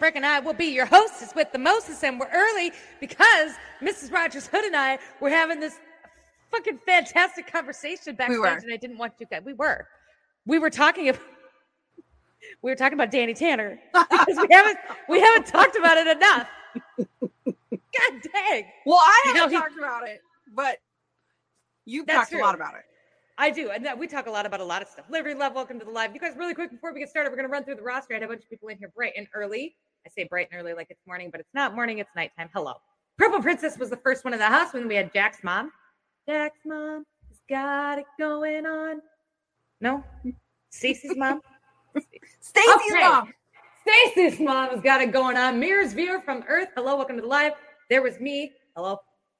Shipwreck, and I will be your hostess with the mostest. And we're early because Mrs. Rogers Hood and I were having this fucking fantastic conversation backstage, were. and I didn't want you guys. We were, we were talking about. We were talking about Danny Tanner because we haven't we haven't talked about it enough. God dang! Well, I You know, haven't he- talked about it, but you've talked a lot about it. I do, and that we talk a lot about a lot of stuff. Liberty Love, welcome to the live. You guys, really quick before we get started, we're going to run through the roster. I had a bunch of people in here bright and early. I say bright and early like it's morning, but it's not morning; it's nighttime. Hello, Purple Princess was the first one in the house when we had Jack's mom. Jack's mom has got it going on. No, Stacey's mom. Stacy's Okay. mom. Stacey's mom has got it going on. Mirrors viewer from Earth. Hello, welcome to the live. There was me. Hello.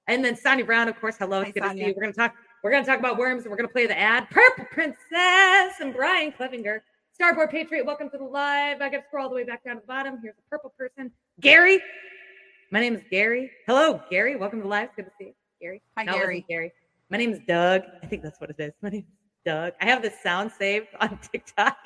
And then Sonia Brown, of course. Hello. It's Hi, good to see you. We're gonna talk. We're gonna talk about worms and we're gonna play the ad. Purple Princess and Brian Clevinger. Starboard Patriot, welcome to the live. I got to scroll all the way back down to the bottom. Here's a purple person. Gary. My name is Gary. Hello, Gary. Welcome to the live. It's good to see you. Gary. Hi, No, Gary. Gary. My name is Doug. I think that's what it is. My name is Doug. I have this sound saved on TikTok,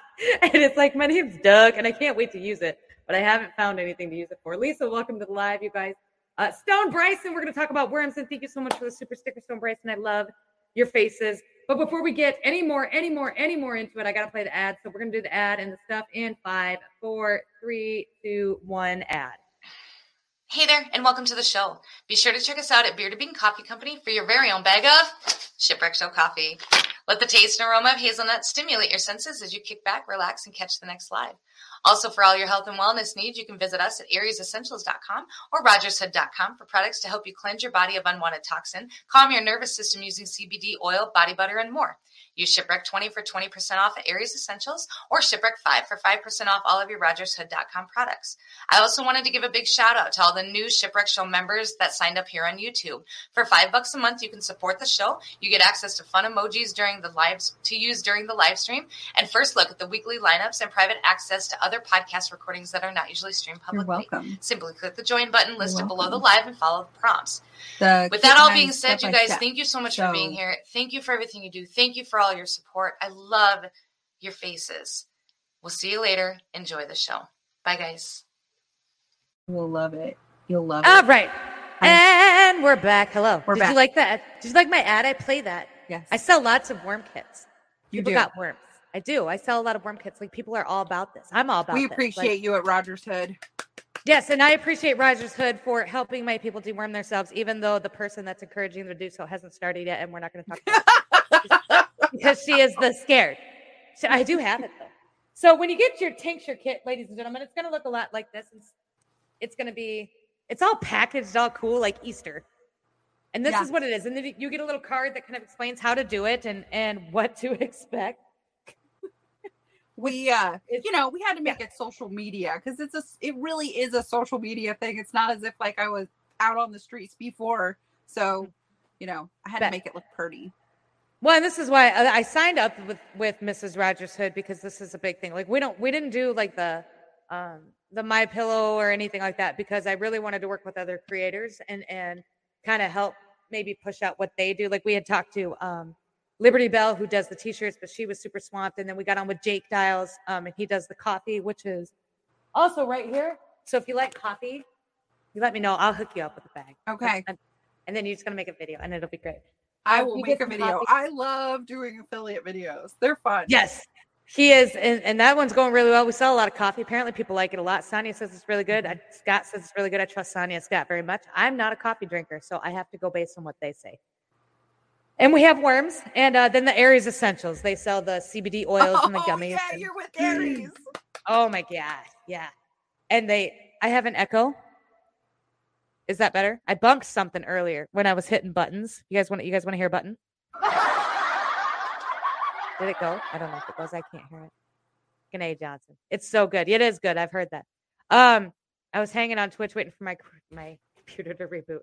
and it's like my name's Doug, and I can't wait to use it, but I haven't found anything to use it for. Lisa, welcome to the live, you guys. Uh, Stone Bryson, we're going to talk about worms, and thank you so much for the super sticker, Stone Bryson. I love your faces. But before we get any more, any more, any more into it, I got to play the ad. So we're going to do the ad and the stuff in five, four, three, two, one. Ad. Hey there, and welcome to the show. Be sure to check us out at to Bean Coffee Company for your very own bag of Shipwreck Show coffee. Let the taste and aroma of hazelnut stimulate your senses as you kick back, relax, and catch the next slide. Also, for all your health and wellness needs, you can visit us at ariesessentials.com or rogershood.com for products to help you cleanse your body of unwanted toxin, calm your nervous system using CBD oil, body butter, and more. Use Shipwreck 20 for 20% off at Aries Essentials or Shipwreck 5 for 5% off all of your rogershood.com products. I also wanted to give a big shout out to all the new Shipwreck Show members that signed up here on YouTube. For five bucks a month, you can support the show. You get access to fun emojis during the lives to use during the live stream, and first look at the weekly lineups and private access to other podcast recordings that are not usually streamed publicly. You're publicly. welcome. Simply click the join button listed below the live and follow the prompts. The With that all being said, you step-by-step. guys, thank you so much for being here. Thank you for everything you do. Thank you for all your support. I love your faces. We'll see you later. Enjoy the show. Bye, guys. You'll love it. You'll love All it. right. And we're back. Hello. We're Did back. you like that? Did you like my ad? I play that. Yes. I sell lots of worm kits. you people do. got worms. I do. I sell a lot of worm kits. Like people are all about this. I'm all about we this. appreciate Like, you at Rogers Hood. Yes, and I appreciate Rogers Hood for helping my people deworm themselves, even though the person that's encouraging them to do so hasn't started yet, and we're not going to talk about it because she is the scared. So I do have it though. So when you get your tincture kit, ladies and gentlemen, it's going to look a lot like this. It's, it's going to be, it's all packaged, all cool, like Easter. And this Yeah. is what it is. And then you get a little card that kind of explains how to do it and and what to expect. We uh you know, we had to make it social media because it's a it really is a social media thing. It's not as if like I was out on the streets before. So, you know, I had Bet. to make it look pretty. Well, and this is why I I signed up with with Mrs. Rogers Hood because this is a big thing. Like we don't we didn't do like the um the my pillow or anything like that because I really wanted to work with other creators and and kind of help maybe push out what they do. Like we had talked to um Liberty Bell who does the t-shirts, but she was super swamped. And then we got on with Jake Dials, um, and he does the coffee, which is also right here. So if you like coffee, you let me know. I'll hook you up with a bag. Okay. And, then you're just gonna make a video and it'll be great. I Um, will you make a video. coffee. I love doing affiliate videos. They're fun. Yes, he is, and, and that one's going really well. We sell a lot of coffee. Apparently, people like it a lot. Sonia says it's really good. I, Scott says it's really good. I trust Sonia Scott very much. I'm not a coffee drinker, so I have to go based on what they say. And we have worms, and uh, then the Aries Essentials. They sell the CBD oils and the Oh, gummies. Yeah, and- you're with Aries. oh my god, yeah. And they, I have an echo. Is that better? I bumped something earlier when I was hitting buttons. You guys want? You guys want to hear a button? Did it go? I don't know if it goes. I can't hear it. Ganae Johnson. It's so good. It is good. I've heard that. Um, I was hanging on Twitch waiting for my my computer to reboot.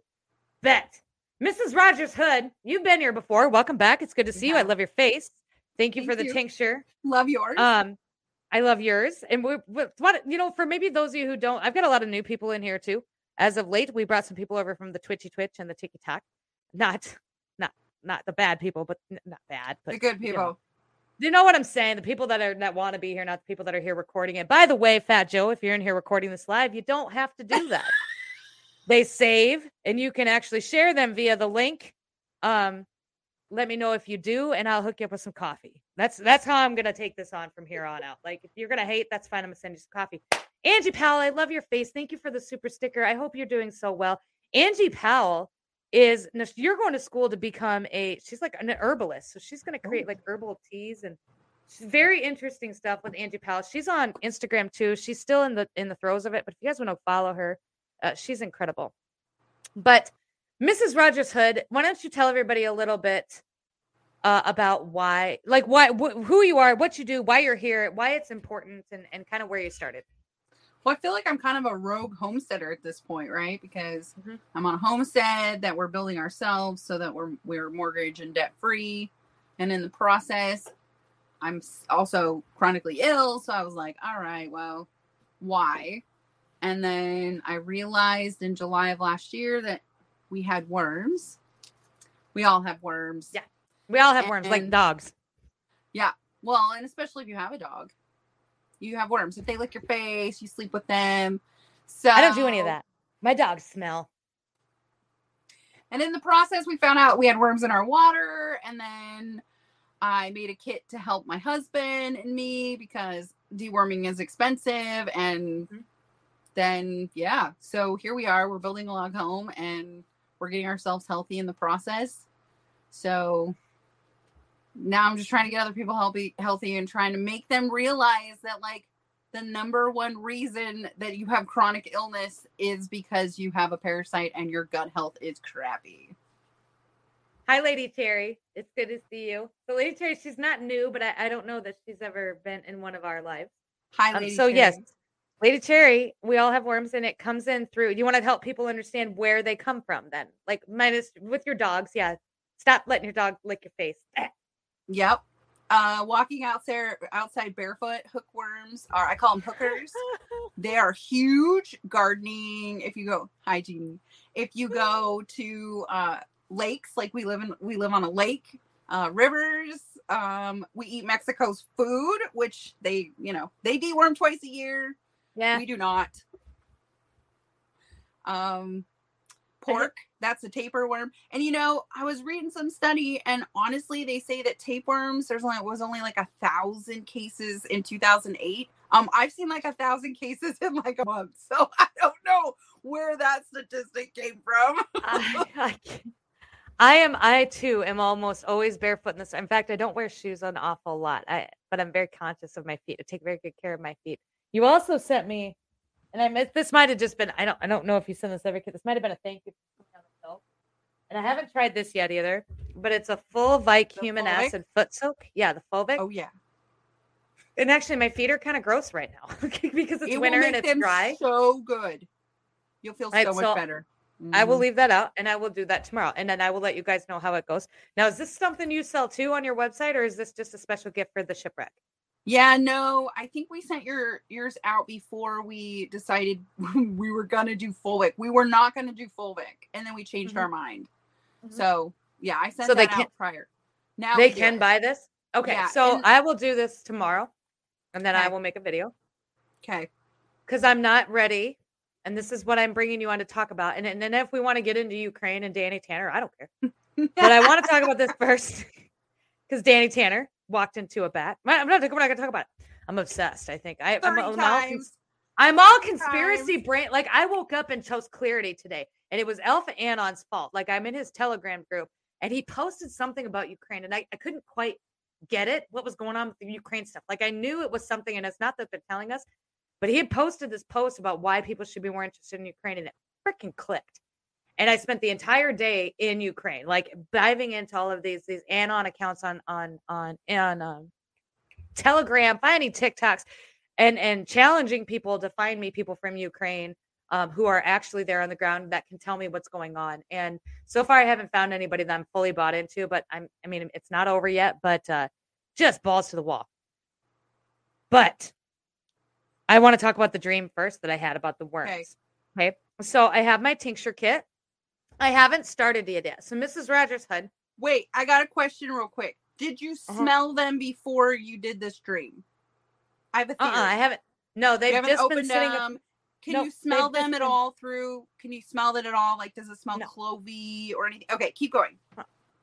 Bet. Mrs. Rogers Hood, you've been here before. Welcome back. It's good to see you. I love your face. Thank you for the you. tincture. Love yours. Um, I love yours. And we, we, what you know, for maybe those of you who don't, I've got a lot of new people in here too. As of late, we brought some people over from the Twitchy Twitch and the Tiki Talk. Not, not, not the bad people, but not bad. But the good you know. people. you know what I'm saying? The people that are that want to be here, not the people that are here recording it. By the way, Fat Joe, if you're in here recording this live, you don't have to do that. They save, and you can actually share them via the link. Um, let me know if you do, and I'll hook you up with some coffee. That's that's how I'm gonna take this on from here on out. Like if you're gonna hate, that's fine. I'm gonna send you some coffee. Angie Powell, I love your face. Thank you for the super sticker. I hope you're doing so well. Angie Powell is you're going to school to become a she's like an herbalist so she's going to create like herbal teas and very interesting stuff with angie powell she's on instagram too she's still in the in the throes of it but if you guys want to follow her uh, she's incredible but mrs rogers hood why don't you tell everybody a little bit uh, about why like why wh- who you are what you do why you're here why it's important and, and kind of where you started Well, I feel like I'm kind of a rogue homesteader at this point, right? Because Mhm. I'm on a homestead that we're building ourselves so that we're we're mortgage and debt free, and in the process, I'm also chronically ill. So I was like, all right, well, why? And then I realized in July of last year that we had worms. We all have worms. Yeah. we all have worms like dogs. Yeah. Well, and especially if you have a dog, you have worms. If they lick your face, you sleep with them. So i don't do any of that my dogs smell And in the process, we found out we had worms in our water. And then I made a kit to help my husband and me because deworming is expensive. And Mhm. Then, yeah. So here we are. We're building a log home and we're getting ourselves healthy in the process. So now I'm just trying to get other people healthy, healthy and trying to make them realize that, like, the number one reason that you have chronic illness is because you have a parasite and your gut health is crappy. Hi, Lady Terry. It's good to see you. So, Lady Terry, she's not new, but I, I don't know that she's ever been in one of our lives. Hi, Um, so, Terry. yes, Lady Cherry, we all have worms and it comes in through. You want to help people understand where they come from then? Like, minus with your dogs. Yeah. Stop letting your dog lick your face. Yep. Uh, walking out there outside barefoot, hookworms are I call them hookers. they are huge. Gardening. If you go hygiene, if you go to uh, lakes, like we live in, we live on a lake. Uh, rivers. Um, we eat Mexico's food, which they, you know, they deworm twice a year. Yeah. We do not. Um, pork, that's a tapeworm. And you know, I was reading some study, and honestly, they say that tapeworms there's only was only like a thousand cases in 2008. Um, I've seen like a thousand cases in like a month, so I don't know where that statistic came from. I, I, I am. I too am almost always barefoot in this. In fact, I don't wear shoes an awful lot. I, but I'm very conscious of my feet. I take very good care of my feet. You also sent me, and I miss, this might have just been. I don't. I don't know if you sent this every kid. This might have been a thank you for coming on the show. And I haven't tried this yet either. But it's a Fulvic The humic acid foot soak. Yeah, the Fulvic. oh yeah, And actually, my feet are kind of gross right now because it's it winter and it's dry. so good. You'll feel so Right, much so better. I will Mhm. leave that out and I will do that tomorrow. And then I will let you guys know how it goes. Now, is this something you sell too on your website or is this just a special gift for the shipwreck? Yeah, no, I think we sent your yours out before we decided we were gonna do Fulvic. We were not gonna do Fulvic, and then we changed our mind. Mhm. So yeah, I sent So they can- out prior. Now they can buy this? Okay. Yeah, so and- I will do this tomorrow and then I will make a video Okay. because I'm not ready. And this is what I'm bringing you on to talk about. And, and then if we want to get into Ukraine and Danny Tanner, I don't care. but I want to talk about this first because Danny Tanner walked into a bat. I'm not, we're not going to talk about it. I'm obsessed. I think I, I'm, I'm all cons- I'm all conspiracy times. brain. Like I woke up and chose clarity today, and it was Alpha Anon's fault. Like I'm in his Telegram group, and he posted something about Ukraine, and I, I couldn't quite get it. What was going on with the Ukraine stuff? Like I knew it was something, and it's not that they're telling us, but he had posted this post about why people should be more interested in Ukraine, and it freaking clicked. And I spent the entire day in Ukraine, like diving into all of these these anon accounts on on on on um, Telegram, finding TikToks, and and challenging people to find me people from Ukraine um, who are actually there on the ground that can tell me what's going on. And so far, I haven't found anybody that I'm fully bought into. But I'm, I mean, it's not over yet. But uh, just balls to the wall. But I want to talk about the dream first that I had about the worms. Okay. So I have my tincture kit. I haven't started it yet. So Mrs. Rogers Hood. Wait, I got a question real quick. Did you Uh-huh. smell them before you did this dream? I have a Uh-uh. I haven't. No, they've haven't just been sitting. them. Can No, you smell them at been- all through? Can you smell it at all? Like, does it smell No. clovey or anything? Okay, keep going.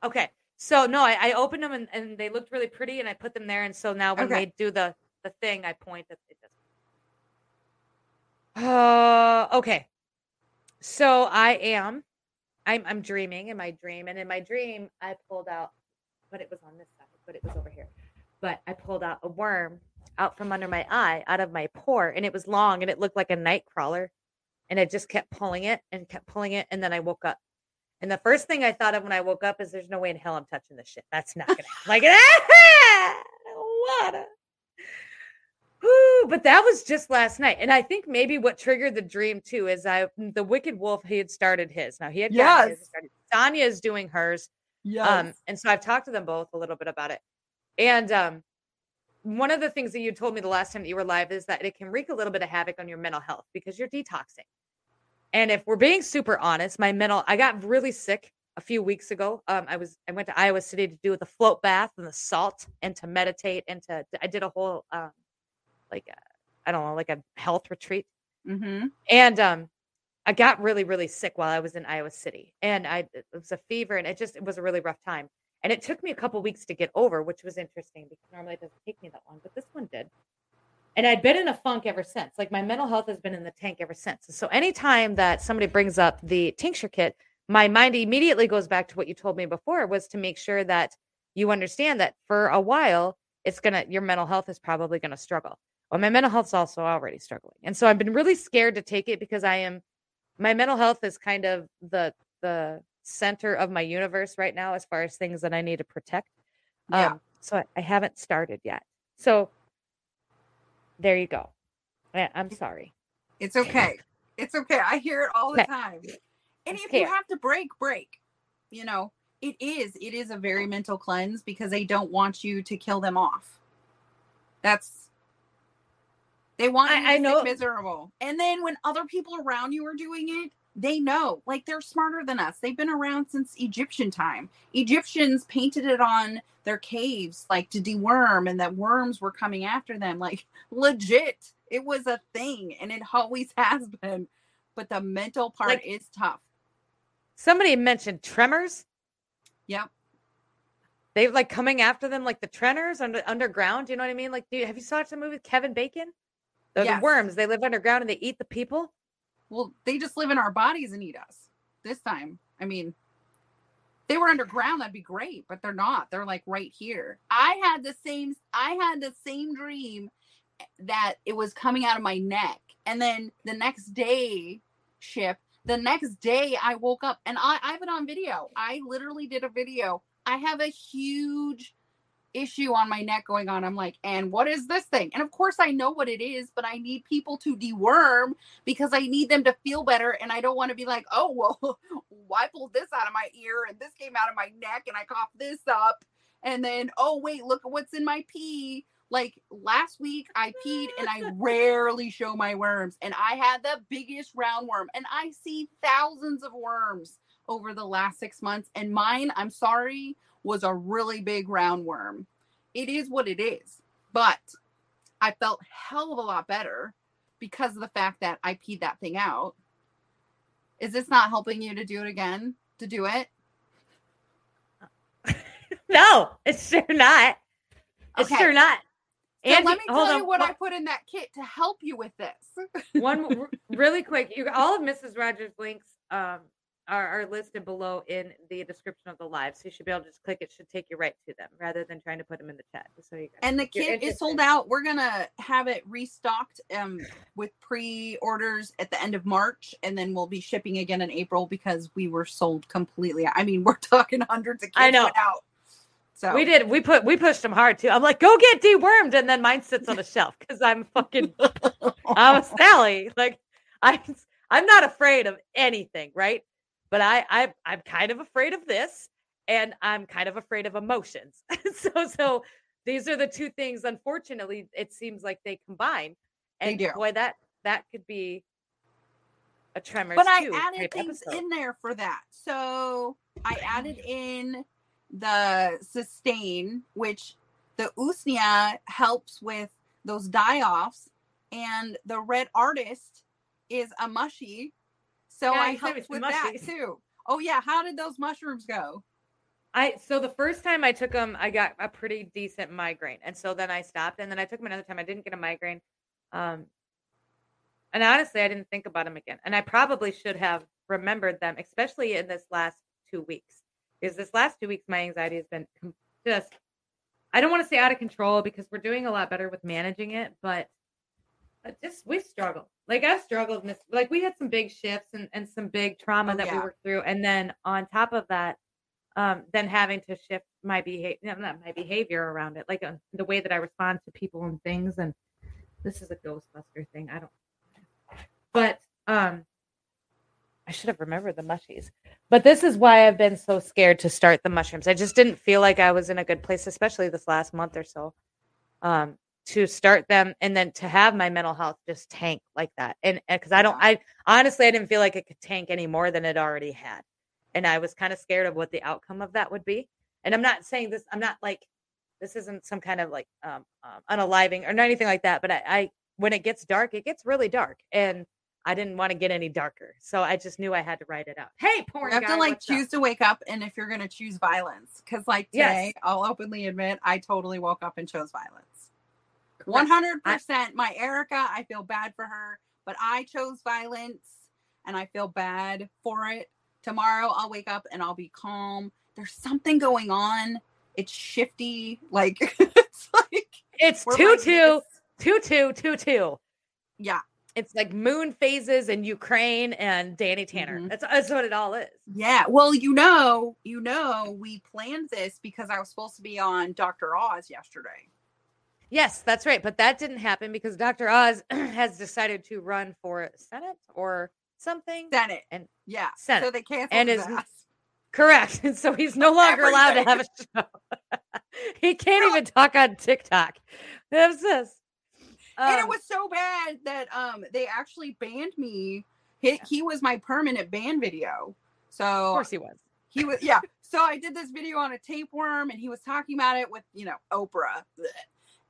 Okay. So no, I, I opened them and, and they looked really pretty and I put them there. And so now when Okay. they do the the thing, I point at it. Uh, okay. So I am, I'm I'm dreaming in my dream, and in my dream I pulled out, but it was on this side, but it was over here. But I pulled out a worm out from under my eye, out of my pore, and it was long and it looked like a night crawler, and I just kept pulling it and kept pulling it, and then I woke up. And the first thing I thought of when I woke up is there's no way in hell I'm touching this shit. That's not gonna happen. like ah. But that was just last night. And I think maybe what triggered the dream too is I the wicked wolf he had started his. Now he had his Yes. started. Sonia is doing hers. Um, and so I've talked to them both a little bit about it. And um, one of the things that you told me the last time that you were live is that it can wreak a little bit of havoc on your mental health because you're detoxing. And if we're being super honest, my mental, I got really sick a few weeks ago. Um, I was, I went to Iowa City to do the float bath and the salt and to meditate and to, I did a whole, um, like, I I don't know, like a health retreat. mm-hmm. And um, I got really, really sick while I was in Iowa City, and I it was a fever, and it just it was a really rough time. And it took me a couple weeks to get over, which was interesting because normally it doesn't take me that long, but this one did. And I'd been in a funk ever since. Like my mental health has been in the tank ever since. So anytime that somebody brings up the tincture kit, my mind immediately goes back to what you told me before was to make sure that you understand that for a while it's gonna your mental health is probably gonna struggle. Well, my mental health's also already struggling. And so I've been really scared to take it because I am my mental health is kind of the the center of my universe right now as far as things that I need to protect. Yeah. Um, so I, I haven't started yet. So there you go. I, I'm sorry. It's okay. It's okay. I hear it all the Okay. time. And if you have to break, break. You know, it is. It is a very mental cleanse because they don't want you to kill them off. That's they want I- to I know- miserable. And then when other people around you are doing it, they know. Like they're smarter than us. They've been around since Egyptian time. Egyptians painted it on their caves like to deworm and that worms were coming after them. Like legit. It was a thing and it always has been. But the mental part Like- is tough. Somebody mentioned tremors. Yep. They like coming after them like the tremors under underground. You know what I mean? Like, do you, have you watched the movie with Kevin Bacon? The, the Yes. worms. They live underground and they eat the people. Well, they just live in our bodies and eat us this time. I mean, they were underground, that'd be great, but they're not. They're like right here. I had the same I had the same dream that it was coming out of my neck. And then the next day, ship, the next day I woke up and I, I have it on video. I literally did a video. I have a huge issue on my neck going on. I'm like, and what is this thing? And of course I know what it is, but I need people to deworm because I need them to feel better. And I don't want to be like, oh, well, I pulled this out of my ear and this came out of my neck and I coughed this up. And then, oh, wait, look at what's in my pee. Like last week, I peed and I rarely show my worms. And I had the biggest round worm. And I see thousands of worms over the last six months. And mine, I'm sorry, was a really big round worm. It is what it is. But I felt hell of a lot better because of the fact that I peed that thing out. Is this not helping you to do it again? To do it? No, it's sure not. It's Okay. sure not. So Andy, let me tell on. you what I put in that kit to help you with this. one really quick. You all of Mrs. Rogers' links um, are, are listed below in the description of the live, so you should be able to just click. It should take you right to them rather than trying to put them in the chat. So you guys. And the kit is sold out. We're gonna have it restocked um with pre-orders at the end of March, and then we'll be shipping again in April because we were sold completely. I mean, we're talking hundreds of kits I know. went out. So We did. We put we pushed them hard too. I'm like, go get dewormed, and then mine sits on the shelf because I'm fucking I'm a Sally. Like I I'm not afraid of anything, right? But I, I I'm kind of afraid of this, and I'm kind of afraid of emotions. so so these are the two things. Unfortunately, it seems like they combine. And do. boy, that that could be a tremor. but I added things in there for that. So I added in the sustain, which the Usnea helps with those die offs, and the red artist is a mushy. So Yeah, I helped with that too. Oh yeah, how did those mushrooms go? I so the first time I took them, I got a pretty decent migraine, and so then I stopped, and then I took them another time. I didn't get a migraine, um, and honestly, I didn't think about them again. And I probably should have remembered them, especially in this last two weeks, because this last two weeks my anxiety has been just. I don't want to say out of control because we're doing a lot better with managing it, but just we struggle. Like I've struggled, this, like we had some big shifts and, and some big trauma Oh, that we yeah. worked through, and then on top of that, um, then having to shift my behavior, not my behavior around it, like uh, the way that I respond to people and things. And this is a Ghostbuster thing. I don't, but um, I should have remembered the mushies. But this is why I've been so scared to start the mushrooms. I just didn't feel like I was in a good place, especially this last month or so, um, to start them and then to have my mental health just tank like that. And because I don't, I honestly, I didn't feel like it could tank any more than it already had and I was kind of scared of what the outcome of that would be. And I'm not saying this. I'm not like this isn't some kind of like um, um unaliving or anything like that. But I, I when it gets dark, it gets really dark, and I didn't want to get any darker, so I just knew I had to write it out. Hey, porn You have guy, to like what's up? choose to wake up, and if you're gonna choose violence, because like Yes. today, I'll openly admit I totally woke up and chose violence. Correct. One hundred percent. My Erica, I feel bad for her, but I chose violence, and I feel bad for it. Tomorrow, I'll wake up and I'll be calm. There's something going on. It's shifty. Like it's like It's we're two like two this. two two two two. Yeah, It's like moon phases in Ukraine and Danny Tanner. Mhm. That's that's what it all is. yeah. Well, you know, you know, we planned this because I was supposed to be on Dr. Oz yesterday. Yes, that's right. But that didn't happen because Dr. Oz has decided to run for Senate or something. Senate. And- yeah. Senate. So they canceled And is- ass. Correct. And so he's no longer allowed to have a show. he can't even talk on TikTok. That's this. and it Um, was so bad that um they actually banned me. He, he was my permanent ban video. So of course he was. he was yeah. So I did this video on a tapeworm and he was talking about it with, you know, Oprah.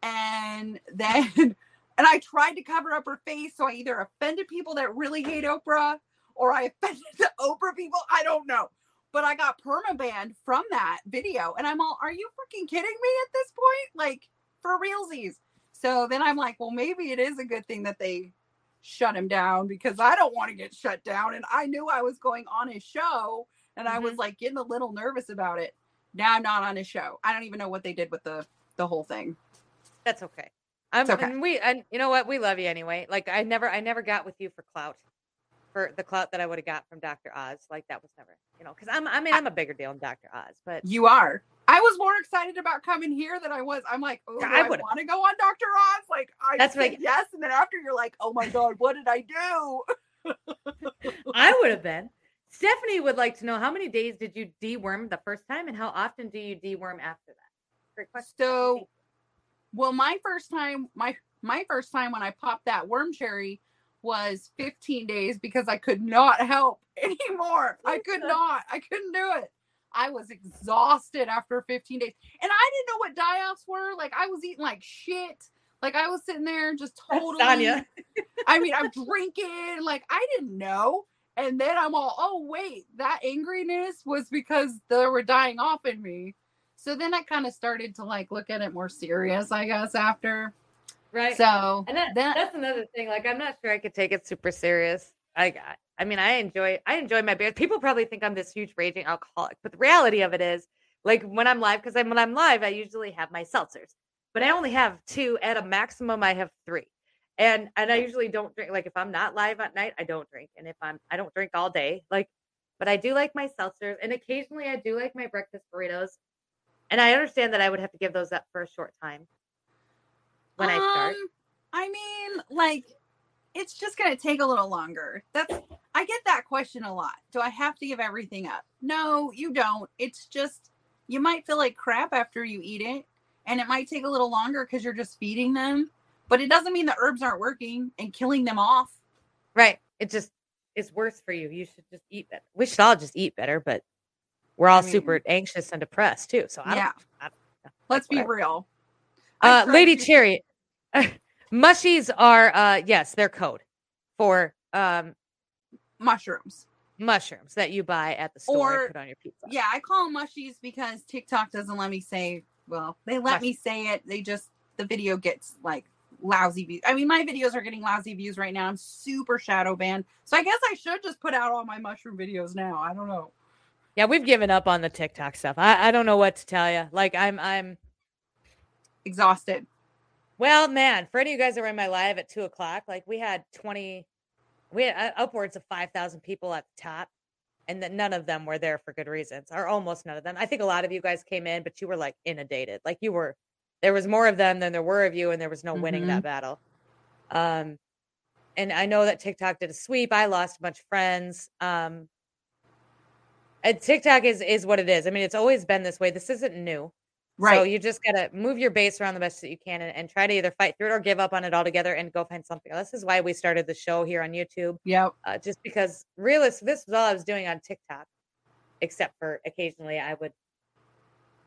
And then and I tried to cover up her face so I either offended people that really hate Oprah or I offended the Oprah people. I don't know. But I got perma banned from that video and I'm all, are you freaking kidding me at this point? Like for realsies. So then I'm like, well, maybe it is a good thing that they shut him down because I don't want to get shut down. And I knew I was going on his show and I was mm-hmm. like getting a little nervous about it. Now I'm not on his show. I don't even know what they did with the the whole thing. That's okay. I'm okay. and we and you know what? We love you anyway. Like I never I never got with you for clout. For the clout that I would have got from Dr. Oz. Like that was never, you know, because I'm I mean I'm a bigger deal than Dr. Oz, but You are. I was more excited about coming here than I was. I'm like, oh, I I, want to go on Dr. Oz? Like, I That's said yes, and then after you're like, oh my god, what did I do? I would have been. Stephanie would like to know how many days did you deworm the first time and how often do you deworm after that? Great question. So, well, my first time, my my first time when I popped that worm cherry was 15 days because I could not help anymore. I could not. I couldn't do it. I was exhausted after 15 days, and I didn't know what die-offs were. Like I was eating like shit. Like I was sitting there just totally. I mean, I'm drinking. Like I didn't know. And then I'm all, oh wait, that angriness was because they were dying off in me. So then I kind of started to like look at it more serious, I guess, after. right? So and that, that- that's another thing. Like, I'm not sure I could take it super serious. I, I mean, I enjoy, I enjoy my beers. People probably think I'm this huge raging alcoholic, but the reality of it is, like, when I'm live, because I'm when I'm live, I usually have my seltzers, but I only have two. At a maximum, I have three, and and I usually don't drink. Like, if I'm not live at night, I don't drink, and if I'm, I don't drink all day. Like, but I do like my seltzers, and occasionally I do like my breakfast burritos, and I understand that I would have to give those up for a short time when I start. Um, I mean, like, it's just going to take a little longer. That's I get that question a lot. Do I have to give everything up? No, you don't. It's just you might feel like crap after you eat it, and it might take a little longer because you're just feeding them. But it doesn't mean the herbs aren't working and killing them off. Right. It just it's worse for you. You should just eat better. We should all just eat better, but we're all mean- super anxious and depressed too. So I don't, Yeah. I. Let's be Whatever. real. Uh, Lady to- Cherry, mushies are uh yes, they're code for um mushrooms. mushrooms that you buy at the store Or- and put on your pizza. Yeah, I call them mushies because TikTok doesn't let me say. Well, they let Mush- me say it. They just the video gets like lousy views. I mean, my videos are getting lousy views right now. I'm super shadow banned, so I guess I should just put out all my mushroom videos now. I don't know. Yeah, we've given up on the TikTok stuff. I, I don't know what to tell you. Like I'm I'm Exhausted. well, man. For any of you guys that were in my live at two o'clock, like we had twenty, we had uh, upwards of five thousand people at the top, and that none of them were there for good reasons, or almost none of them. I think a lot of you guys came in, but you were like inundated. Like you were, there was more of them than there were of you, and there was no winning Mhm. that battle. Um, and I know that TikTok did a sweep. I lost a bunch of friends. Um, and TikTok is is what it is. I mean, it's always been this way. This isn't new. Right. So you just gotta move your base around the best that you can and, and try to either fight through it or give up on it altogether and go find something. else. This is why we started the show here on YouTube. yep. Uh, just because realist this was all I was doing on TikTok, except for occasionally I would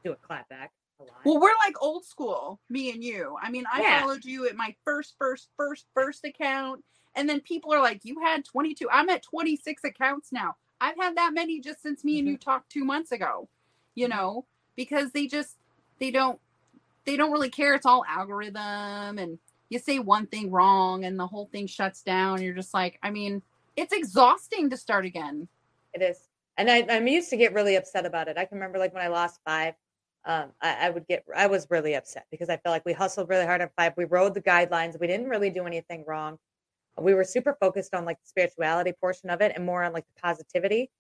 do a clapback a lot. Well, we're like old school, me and you. I mean, I Yeah. followed you at my first, first, first, first account. And then people are like, you had 22. I'm at 26 accounts now. I've had that many just since me and you talked two months ago, you Mhm. know, because they just, they don't, they don't really care. It's all algorithm. And you say one thing wrong and the whole thing shuts down. You're just like, I mean, it's exhausting to start again. It is. And I, I'm used to get really upset about it. I can remember like when I lost five, um, I, I would get, I was really upset because I felt like we hustled really hard on five. We rode the guidelines. We didn't really do anything wrong. We were super focused on like the spirituality portion of it and more on like the positivity.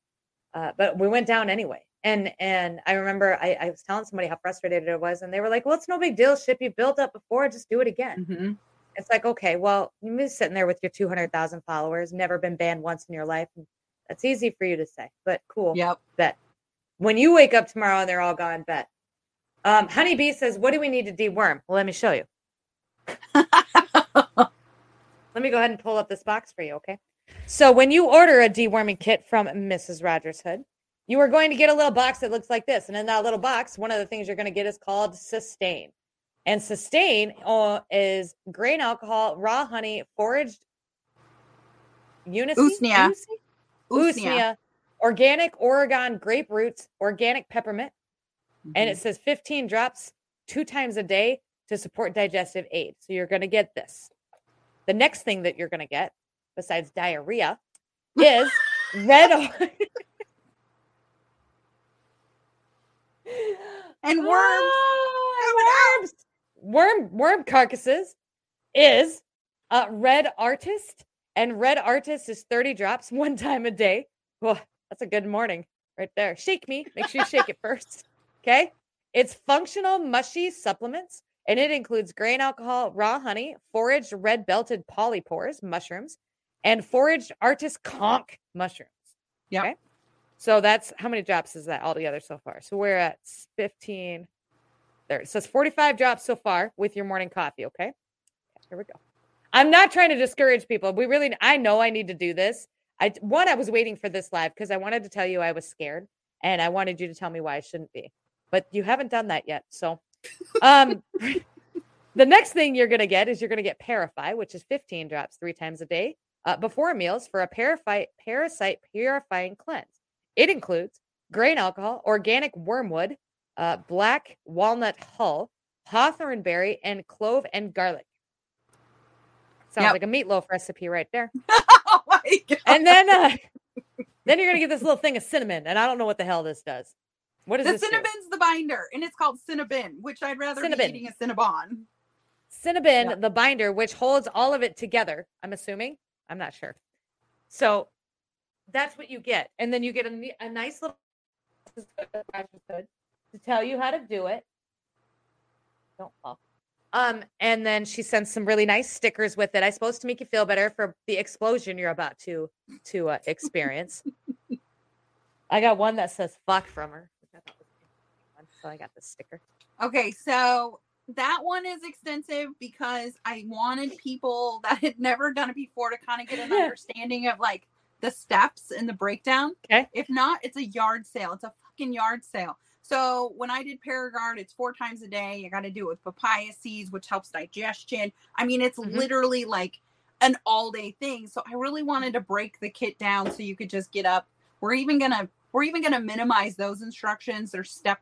Uh, but we went down anyway. And, and I remember I, I was telling somebody how frustrated I was and they were like, well, it's no big deal. Ship you built up before, just do it again. Mhm. It's like, okay, well, you've been sitting there with your 200,000 followers, never been banned once in your life. and That's easy for you to say, but cool. Yep. Bet. When you wake up tomorrow and they're all gone, bet. Um, Honeybee says, what do we need to deworm? Well, let me show you. Let me go ahead and pull up this box for you, okay? So when you order a deworming kit from Mrs. Rogers Hood, you are going to get a little box that looks like this. And in that little box, one of the things you're going to get is called Sustain. And Sustain uh, is grain alcohol, raw honey, foraged unice, Usnea. usnea, Usnea. organic Oregon grape roots, organic peppermint, and Mhm. it says 15 drops two times a day to support digestive aid. So you're going to get this. The next thing that you're going to get, besides diarrhea, is red. And worms Ah, worms. Worm worm carcasses is uh, red artist, and red artist is 30 drops one time a day. Well, that's a good morning right there. Shake me. Make sure you shake it first. Okay. It's functional mushy supplements, and it includes grain alcohol, raw honey, foraged red belted polypores mushrooms, and foraged artist conch mushrooms. Yep. Okay. So that's how many drops is that altogether so far? So we're at 15. There it says 45 drops so far with your morning coffee. Okay. Okay, Here we go. I'm not trying to discourage people. We really, I know I need to do this. I, one, I was waiting for this live because I wanted to tell you I was scared and I wanted you to tell me why I shouldn't be, but you haven't done that yet. So, um, the next thing you're going to get is you're going to get Parafy, which is 15 drops three times a day uh, before meals for a parasite, parasite purifying cleanse. It includes grain alcohol, organic wormwood, uh, black walnut hull, hawthorn berry, and clove and garlic. Sounds Yep. like a meatloaf recipe right there. oh my god. And then, uh, then you're gonna get this little thing of cinnamon, and I don't know what the hell this does. What does the this do? Cinnabon's the binder, and it's called Cinnabon, which I'd rather Cinnabon. be eating a Cinnabon. Cinnabon, Yeah. the binder, which holds all of it together. I'm assuming. I'm not sure. So that's what you get, and then you get a, a nice little to tell you how to do it. Don't fall. Um, and then she sends some really nice stickers with it. I suppose to make you feel better for the explosion you're about to to uh, experience. I got one that says "fuck" from her. which I thought was fun, So I got the sticker. Okay, so that one is extensive because I wanted people that had never done it before to kind of get an understanding of like the steps and the breakdown. Okay. If not, it's a yard sale. It's a fucking yard sale. So when I did Paragard, it's four times a day. You got to do it with papaya seeds, which helps digestion. I mean, it's Mhm. literally like an all day thing. So I really wanted to break the kit down so you could just get up. We're even gonna we're even gonna minimize those instructions. There's step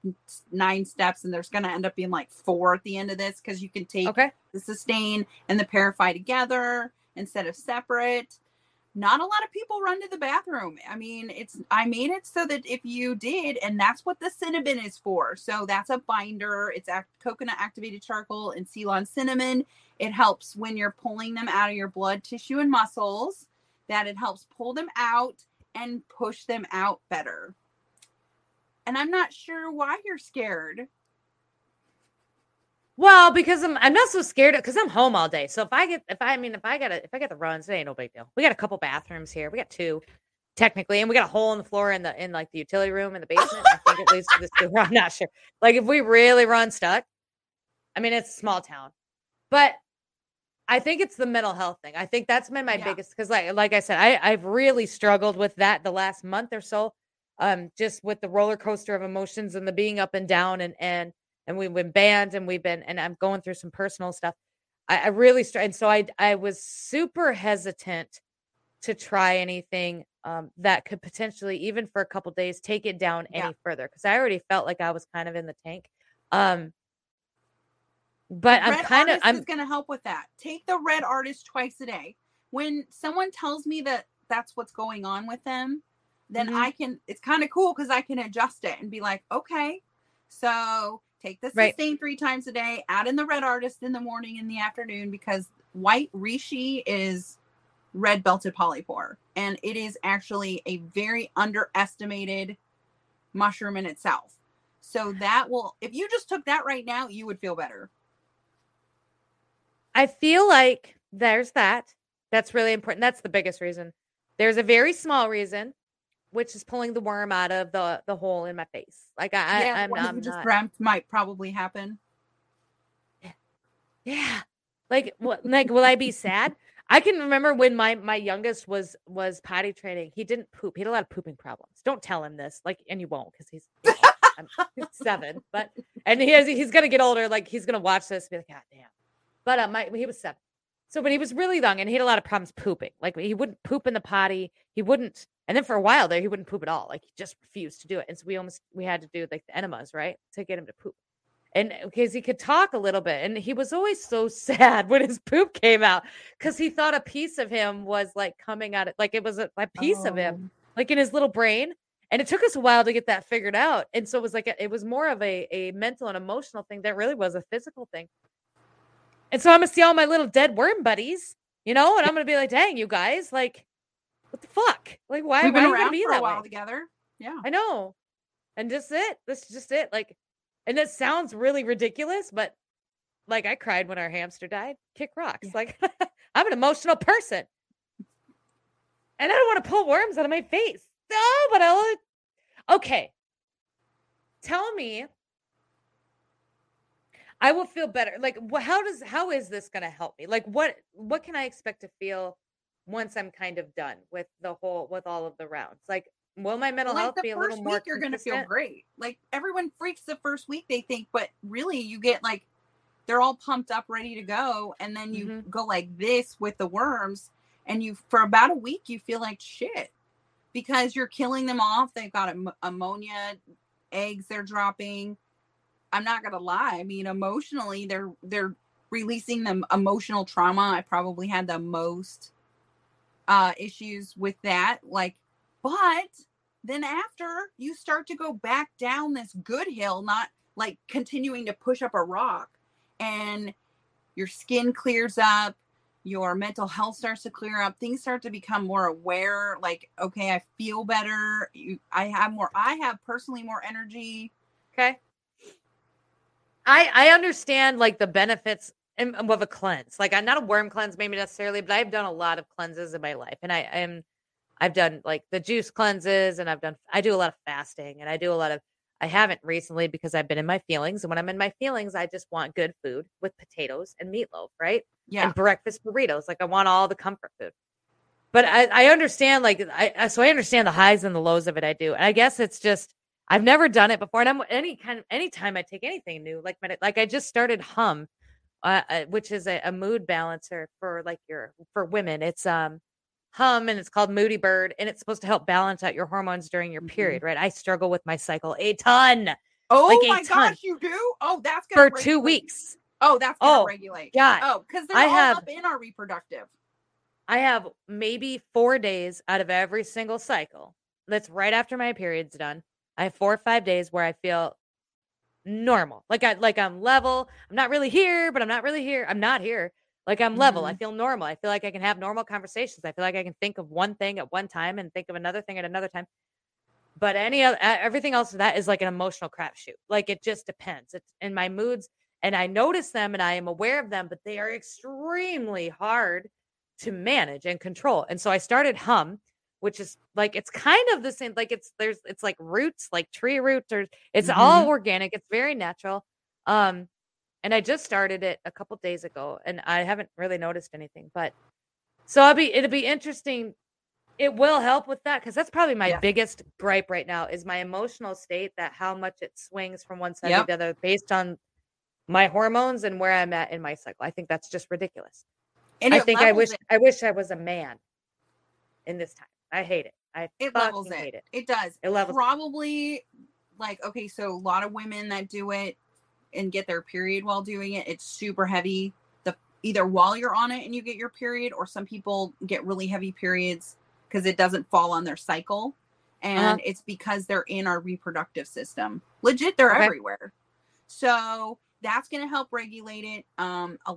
nine steps, and there's gonna end up being like four at the end of this because you can take Okay. the sustain and the parafy together instead of separate. Not a lot of people run to the bathroom. I mean, it's I made it so that if you did, and that's what the cinnamon is for. So that's a binder. It's act- coconut activated charcoal and Ceylon cinnamon. It helps when you're pulling them out of your blood tissue and muscles. That it helps pull them out and push them out better. And I'm not sure why you're scared. Well, because I'm I'm not so scared because I'm home all day. So if I get if I, I mean if I got if I get the runs, it ain't no big deal. We got a couple bathrooms here. We got two technically, and we got a hole in the floor in the in like the utility room in the basement. I think at least for the sewer. I'm not sure. Like if we really run stuck, I mean it's a small town, but I think it's the mental health thing. I think that's been my Yeah. biggest because like like I said, I I've really struggled with that the last month or so. Um, just with the roller coaster of emotions and the being up and down and and and we've been banned and we've been and I'm going through some personal stuff. I, I really str- and so I I was super hesitant to try anything um, that could potentially even for a couple days take it down Yeah. any further because I already felt like I was kind of in the tank. Um, but I'm red kind of artist I'm is going to help with that. Take the red artist twice a day. When someone tells me that that's what's going on with them, then Mhm. I can. It's kind of cool because I can adjust it and be like, okay, so take the Right. sustain three times a day. Add in the red artist in the morning and the afternoon because white reishi is red belted polypore, and it is actually a very underestimated mushroom in itself. So that will, if you just took that right now, you would feel better. I feel like there's that. That's really important. That's the biggest reason. There's a very small reason, which is pulling the worm out of the the hole in my face. Like I, yeah, I I'm, what I'm just not. dreamt might probably happen. Yeah. Like what like will I be sad? I can remember when my my youngest was was potty training. He didn't poop. He had a lot of pooping problems. Don't tell him this. Like and you won't cuz he's, you know, he's 7, but and he has, he's going to get older like he's going to watch this and be like god damn. But uh, my he was 7. So but he was really young and he had a lot of problems pooping. Like he wouldn't poop in the potty. He wouldn't and then for a while there he wouldn't poop at all. Like he just refused to do it. And so we almost we had to do like the enemas, right? To get him to poop and because he could talk a little bit and he was always so sad when his poop came out because he thought a piece of him was like coming out like it was a, a piece of him like in his little brain and it took us a while to get that figured out and so it was like a, it was more of a, a mental and emotional thing that really was a physical thing and so i'm gonna see all my little dead worm buddies you know and i'm gonna be like dang you guys like what the fuck like why, We've been are you gonna around be for a while way together. Yeah. I know. And just it. That's just it. Like, and it sounds really ridiculous, but like I cried when our hamster died. Kick rocks. Yeah. Like I'm an emotional person. And I don't want to pull worms out of my face. No, but I'll okay. Tell me I will feel better. Like how does how is this gonna help me? Like what what can I expect to feel once I'm kind of done with the whole with all of the rounds? Like will my mental like health be a little more week, you're going to feel great. Like everyone freaks the first week, they think, but really, you get like they're all pumped up, ready to go, and then you Mhm. go like this with the worms, and you for about a week you feel like shit because you're killing them off. They've got am- ammonia, eggs they're dropping. I'm not gonna lie. I mean, emotionally, they're they're releasing the emotional trauma. I probably had the most uh issues with that. Like, but then after you start to go back down this good hill, not like continuing to push up a rock, and your skin clears up, your mental health starts to clear up, things start to become more aware. Like, okay, I feel better. You, I have more. I have personally more energy. Okay. I I understand like the benefits of a cleanse. Like I'm not a worm cleanse, maybe necessarily, but I've done a lot of cleanses in my life, and I am. I've done like the juice cleanses, and I've done. I do a lot of fasting, and I do a lot of. I haven't recently because I've been in my feelings, and when I'm in my feelings, I just want good food with potatoes and meatloaf, right? Yeah. And breakfast burritos. Like I want all the comfort food. But I, I understand, like I I- so I understand the highs and the lows of it. I do, and I guess it's just I've never done it before, and I'm any kind of anytime I take anything new, like med- like I just started Hum, uh, uh, which is a, a mood balancer for like your for women. It's um Hum and it's called Moody Bird, and it's supposed to help balance out your hormones during your Mhm. period. Right? I struggle with my cycle a ton oh like a my ton. gosh, you do? Oh, that's gonna for two weeks. Oh, that's gonna Oh, regulate. Yeah. Oh, because they're I all have- up in our reproductive. I have maybe four days out of every single cycle. That's right after my period's done. I have four or five days where I feel normal. Like I like I'm level. I'm not really here, but I'm not really here. I'm not here. Like I'm level. I mm-hmm. feel normal. I feel like I can have normal conversations. I feel like I can think of one thing at one time and think of another thing at another time. But any other everything else of that is like an emotional crapshoot. Like it just depends. It's in my moods and I notice them and I am aware of them, but they are extremely hard to manage and control. And so I started Hum, which is like it's kind of the same. Like it's there's it's like roots, like tree roots, or it's all organic. It's very natural. Um, and I just started it a couple days ago, and I haven't really noticed anything. But so I'll be it'll be interesting. It will help with that because that's probably my Yeah. biggest gripe right now is my emotional state that how much it swings from one side Yep. to the other based on my hormones and where I'm at in my cycle. I think that's just ridiculous. And I think I wish it. I wish I was a man in this time. I hate it. I it levels hate it. it. It does. It levels it. Probably like okay, so a lot of women that do it and get their period while doing it, it's super heavy. The either while you're on it and you get your period, or some people get really heavy periods because it doesn't fall on their cycle. And Uh-huh. it's because they're in our reproductive system. Legit, they're Okay. everywhere. So that's going to help regulate it. Um, a,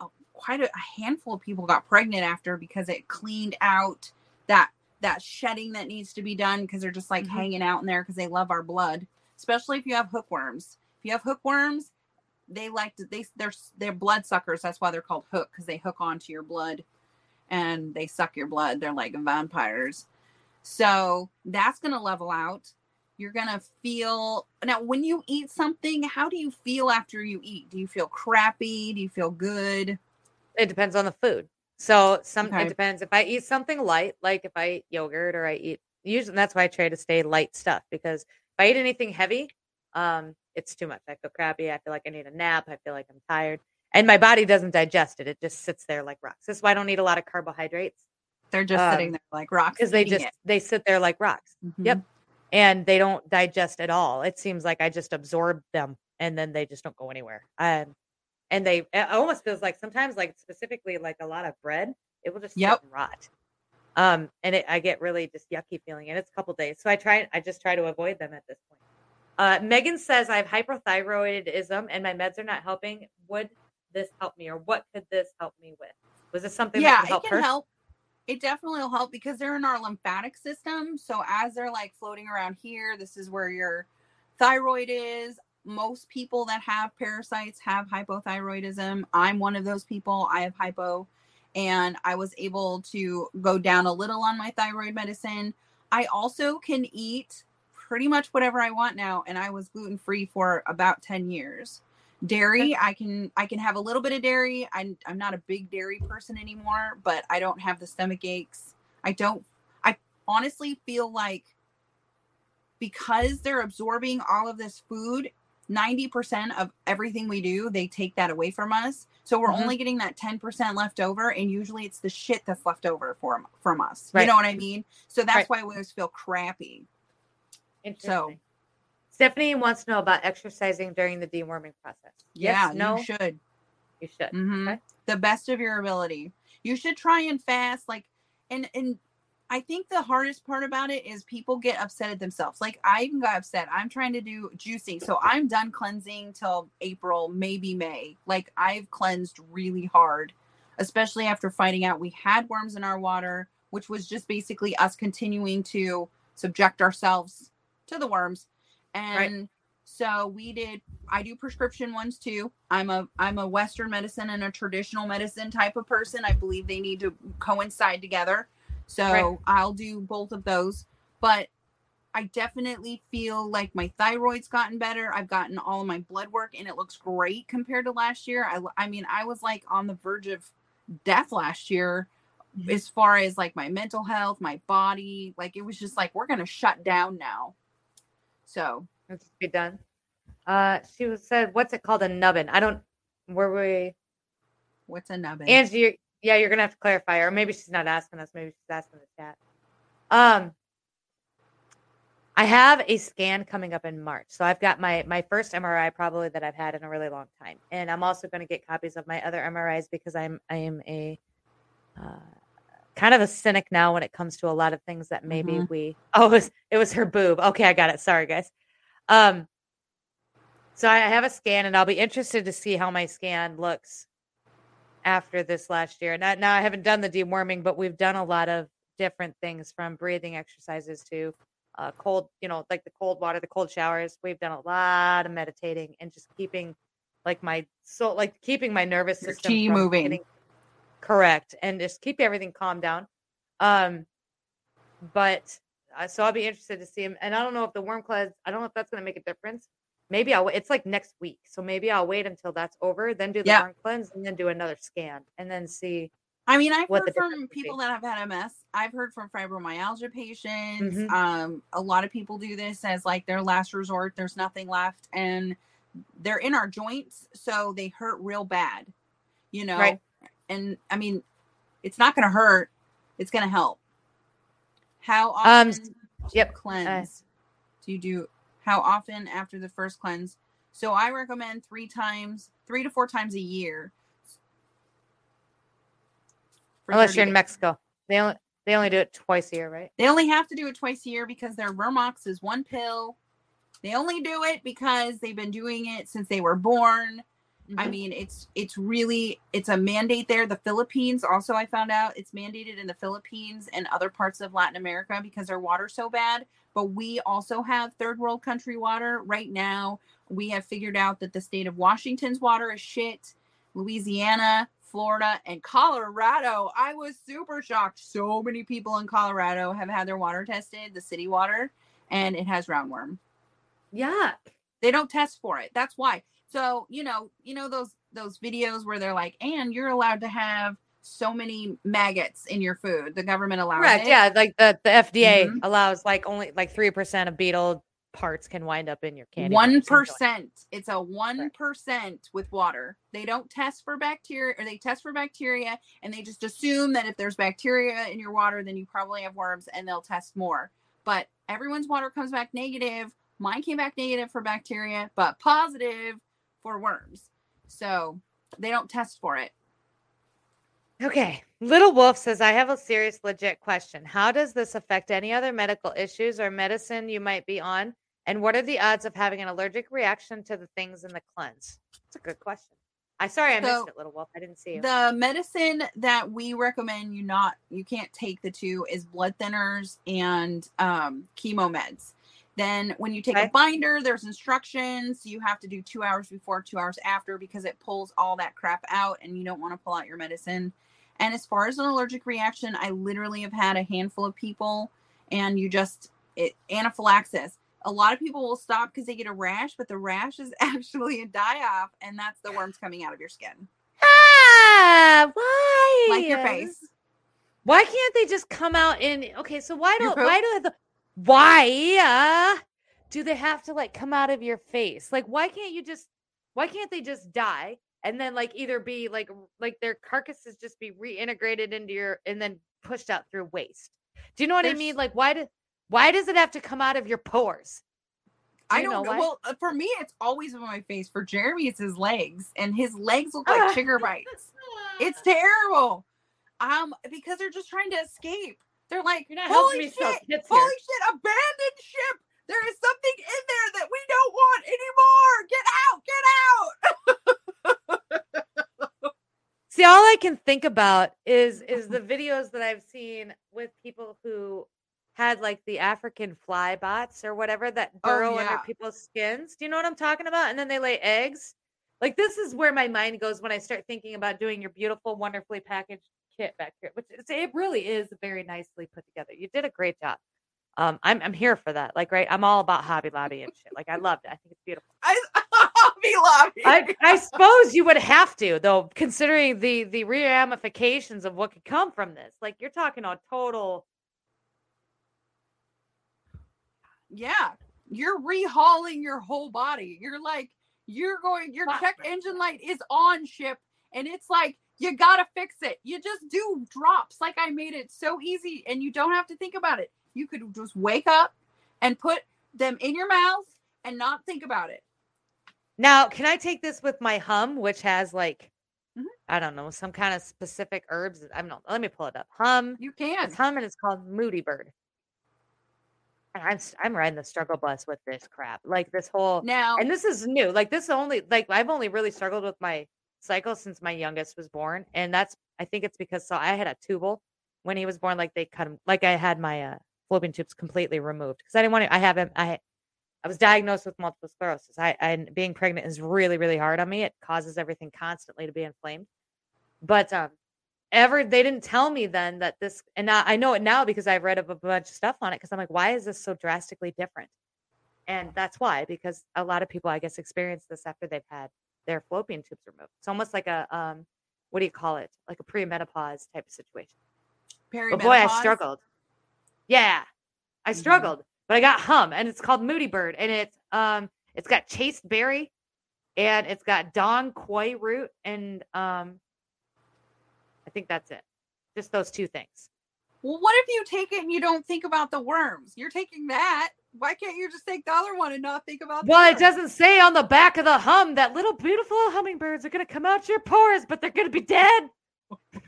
a- quite a, a handful of people got pregnant after because it cleaned out that that shedding that needs to be done because they're just like Mhm. hanging out in there because they love our blood. Especially if you have hookworms. If you have hookworms, they like to they they're they're blood suckers. That's why they're called hook because they hook onto your blood and they suck your blood. They're like vampires. So that's gonna level out. You're gonna feel now when you eat something. How do you feel after you eat? Do you feel crappy? Do you feel good? It depends on the food. So some Okay. it depends. If I eat something light, like if I eat yogurt or I eat usually that's why I try to stay light stuff because if I eat anything heavy, um, it's too much. I feel crappy. I feel like I need a nap. I feel like I'm tired. And my body doesn't digest it. It just sits there like rocks. That's why I don't eat a lot of carbohydrates They're just sitting Um, there like rocks. because they just they sit there like rocks. it. Yep. And they don't digest at all. It seems like I just absorb them and then they just don't go anywhere. Um, and they it almost feels like sometimes like specifically like a lot of bread, it will just Yep. rot. Um, and it, I get really just yucky feeling, and it's a couple days. So I try, I just try to avoid them at this point. Uh, Megan says I have hyperthyroidism and my meds are not helping. Would this help me, or what could this help me with? Was this something that yeah, could it help can her? help. It definitely will help because they're in our lymphatic system. So as they're like floating around here, this is where your thyroid is. Most people that have parasites have hypothyroidism. I'm one of those people. I have hypo, and I was able to go down a little on my thyroid medicine. I also can eat pretty much whatever I want now, and I was gluten free for about 10 years dairy i can i can have a little bit of dairy i'm, I'm not a big dairy person anymore but i don't have the stomach aches i don't i honestly feel like because they're absorbing all of this food 90% of everything we do they take that away from us so we're Mhm. only getting that 10% left over and usually it's the shit that's left over from from us you know what i mean so that's Right. why we always feel crappy Interesting. Stephanie wants to know about exercising during the deworming process. yeah yes, no, you should you should. Mhm. Okay. the best of your ability. You should try and fast like and and I think the hardest part about it is people get upset at themselves. Like I even got upset. I'm trying to do juicing. So I'm done cleansing till April, maybe May. Like I've cleansed really hard, especially after finding out we had worms in our water, which was just basically us continuing to subject ourselves to the worms. And So we did. I do prescription ones too. I'm a I'm a Western medicine and a traditional medicine type of person. I believe they need to coincide together. So Right. I'll do both of those. But I definitely feel like my thyroid's gotten better. I've gotten all of my blood work and it looks great compared to last year. I I mean I was like on the verge of death last year Mhm. as far as like my mental health, my body, like it was just like we're going to shut down now. So, Let's be done. Uh, she was said, "What's it called? A nubbin?" I don't. Were we? what's a nubbin? Angie, yeah, you're gonna have to clarify, or maybe she's not asking us. Maybe she's asking the chat. Um, I have a scan coming up in March, so I've got my my first MRI probably that I've had in a really long time, and I'm also going to get copies of my other MRIs because I'm I am a uh, kind of a cynic now when it comes to a lot of things that maybe Mhm. we. Oh, it was it was her boob. Okay, I got it. Sorry, guys. Um, so I have a scan, and I'll be interested to see how my scan looks after this last year. Now, now I haven't done the deworming, but we've done a lot of different things from breathing exercises to uh, cold, you know, like the cold water, the cold showers. We've done a lot of meditating and just keeping like my so like keeping my nervous Your system from moving. getting- correct and just keep everything calm down. Um, but uh, so I'll be interested to see him. And I don't know if the worm cleanse, I don't know if that's going to make a difference. Maybe I'll. It's like next week, so maybe I'll wait until that's over, then do the Yeah. cleanse, and then do another scan, and then see. I mean, I've heard from difference would be. people that have had MS. I've heard from fibromyalgia patients. Mhm. Um, a lot of people do this as like their last resort. There's nothing left, and they're in our joints, so they hurt real bad. You know, Right. and I mean, it's not going to hurt. It's going to help. How Um, often? yep, Cleanse. do you do? How often after the first cleanse? So I recommend three times, three to four times a year. Unless you're in days. Mexico, they only they only do it twice a year, right? They only have to do it twice a year because their Vermox is one pill. They only do it because they've been doing it since they were born. I Mhm. mean, it's it's really it's a mandate there. The Philippines also I found out it's mandated in the Philippines and other parts of Latin America because their water's so bad. But we also have third world country water right now. We have figured out that the state of Washington's water is shit. Louisiana, Florida, and Colorado. I was super shocked. So many people in Colorado have had their water tested, the city water, and it has roundworm yeah, they don't test for it that's why so you know you know those those videos where they're like and you're allowed to have so many maggots in your food the government allows correct. it Yeah, like the the FDA Mhm. allows like only like three percent of beetle parts can wind up in your candy. one bars and joints. percent it's a one percent with water they don't test for bacteria or they test for bacteria and they just assume that if there's bacteria in your water then you probably have worms and they'll test more but everyone's water comes back negative mine came back negative for bacteria but positive for worms so they don't test for it Okay. Little Wolf says, I have a serious, legit question. How does this affect any other medical issues or medicine you might be on? And what are the odds of having an allergic reaction to the things in the cleanse? That's a good question. I sorry I So, missed it, Little Wolf. I didn't see you. The medicine that we recommend you not you can't take the two is blood thinners and um, chemo meds. Then when you take Okay. a binder, there's instructions. You have to do two hours before, two hours after because it pulls all that crap out, and you don't want to pull out your medicine. And as far as an allergic reaction, I literally have had a handful of people, and you just it anaphylaxis. A lot of people will stop because they get a rash, but the rash is actually a die off, and that's the worms coming out of your skin, ah, why? like your face. Why can't they just come out in? Okay, so why don't why do the why uh, do they have to like come out of your face? Like, why can't you just? Why can't they just die and then like either be like like their carcasses just be reintegrated into your and then pushed out through waste? Do you know what I mean? Like, why did why does it have to come out of your pores? Do I don't know. why? Well, uh, for me, it's always on my face. For Jeremy, it's his legs, and his legs look like sugar bites. It's terrible. Um, because they're just trying to escape. They're like, You're not holy me shit, holy here." shit, abandoned ship. There is something in there that we don't want anymore. Get out, get out. See, all I can think about is is the videos that I've seen with people who had like the African fly bots or whatever that Oh, burrow yeah. under people's skins. Do you know what I'm talking about? And then they lay eggs. Like this is where my mind goes when I start thinking about doing your beautiful, wonderfully packaged kit back here, which it's, it really is very nicely put together. You did a great job. Um, I'm I'm here for that. Like, right, I'm all about Hobby Lobby and shit. Like, I loved it. I think it's beautiful. I, Hobby Lobby. I, I suppose you would have to, though, considering the the ramifications of what could come from this. Like, you're talking a total. yeah, you're rehauling your whole body. You're like, you're going, your Fuck. check engine light is on ship, and it's like, you gotta fix it. You just do drops. Like I made it so easy, and you don't have to think about it. You could just wake up and put them in your mouth and not think about it. Now, can I take this with my hum, which has like, Mhm. I don't know, some kind of specific herbs? I don't know. Let me pull it up. Hum. You can. It's hum and it's called Moody Bird. And I'm I'm riding the struggle bus with this crap. Like this whole Now, and this is new. Like this only like I've only really struggled with my cycle since my youngest was born, and that's I think it's because so I had a tubal when he was born. Like they cut him. Like I had my uh, fallopian tubes completely removed because I didn't want to. I have him. I I was diagnosed with multiple sclerosis. I and being pregnant is really really hard on me. It causes everything constantly to be inflamed. But um, ever they didn't tell me then that this and now I know it now because I've read up a bunch of stuff on it because I'm like, why is this so drastically different? And that's why, because a lot of people, I guess, experience this after they've had their fallopian tubes removed. It's almost like a um, what do you call it? Like a premenopause type of situation. But boy, I struggled. Yeah, I Mhm. struggled, but I got hum, and it's called Moody Bird, and it's um, it's got chasteberry, and it's got dong quai root, and um, I think that's it. Just those two things. Well, what if you take it and you don't think about the worms? You're taking that. Why can't you just take the other one and not think about the Well, it doesn't say on the back of the hum that little beautiful hummingbirds are going to come out your pores, but they're going to be dead.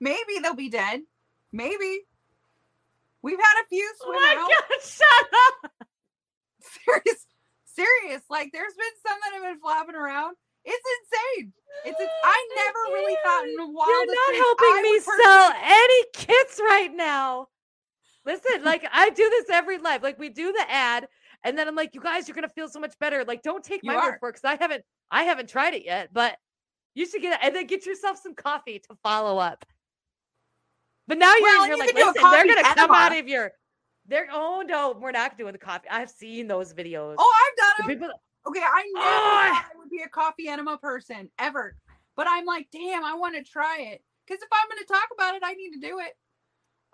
Maybe they'll be dead. Maybe. We've had a few Oh swim my out. God, shut up. Serious, serious. Like there's been some that have been flapping around. It's insane. It's. ins- I never really thought in the You're not helping me personally- sell any kits right now. Listen, like I do this every live. Like we do the ad, and then I'm like, you guys, you're gonna feel so much better. Like, don't take You my word for it because I haven't, I haven't tried it yet. But you should get it, and then get yourself some coffee to follow up. But now you're, Well, you're you like, listen, they're gonna come out of your. They're oh no, we're not doing the coffee. I've seen those videos. Oh, I've done them. people, Okay, I never Oh, thought I would be a coffee enema person ever. But I'm like, damn, I want to try it. Because if I'm going to talk about it, I need to do it.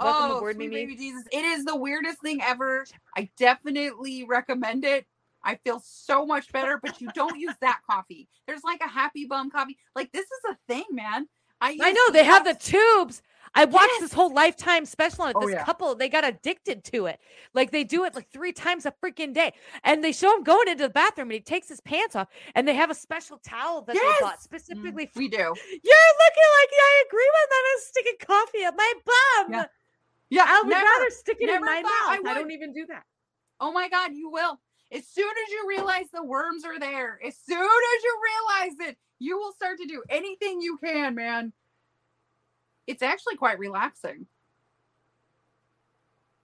Welcome oh, aboard, sweet Mimi. baby Jesus. It is the weirdest thing ever. I definitely recommend it. I feel so much better, but you don't use that coffee. There's like a happy bum coffee. Like this is a thing, man. I, I know they have the tubes. I watched Yes. this whole lifetime special on it. Oh, this yeah. couple, they got addicted to it. Like they do it like three times a freaking day. And they show him going into the bathroom and he takes his pants off and they have a special towel that they bought Yes. Mm, specifically for we do. You're looking like I agree with that. I'm sticking coffee up my bum. Yeah. Yeah, I would never. rather stick it in my thought I mouth. I, don't even do that. Oh my God, you will. As soon as you realize the worms are there, as soon as you realize it, you will start to do anything you can, man. It's actually quite relaxing.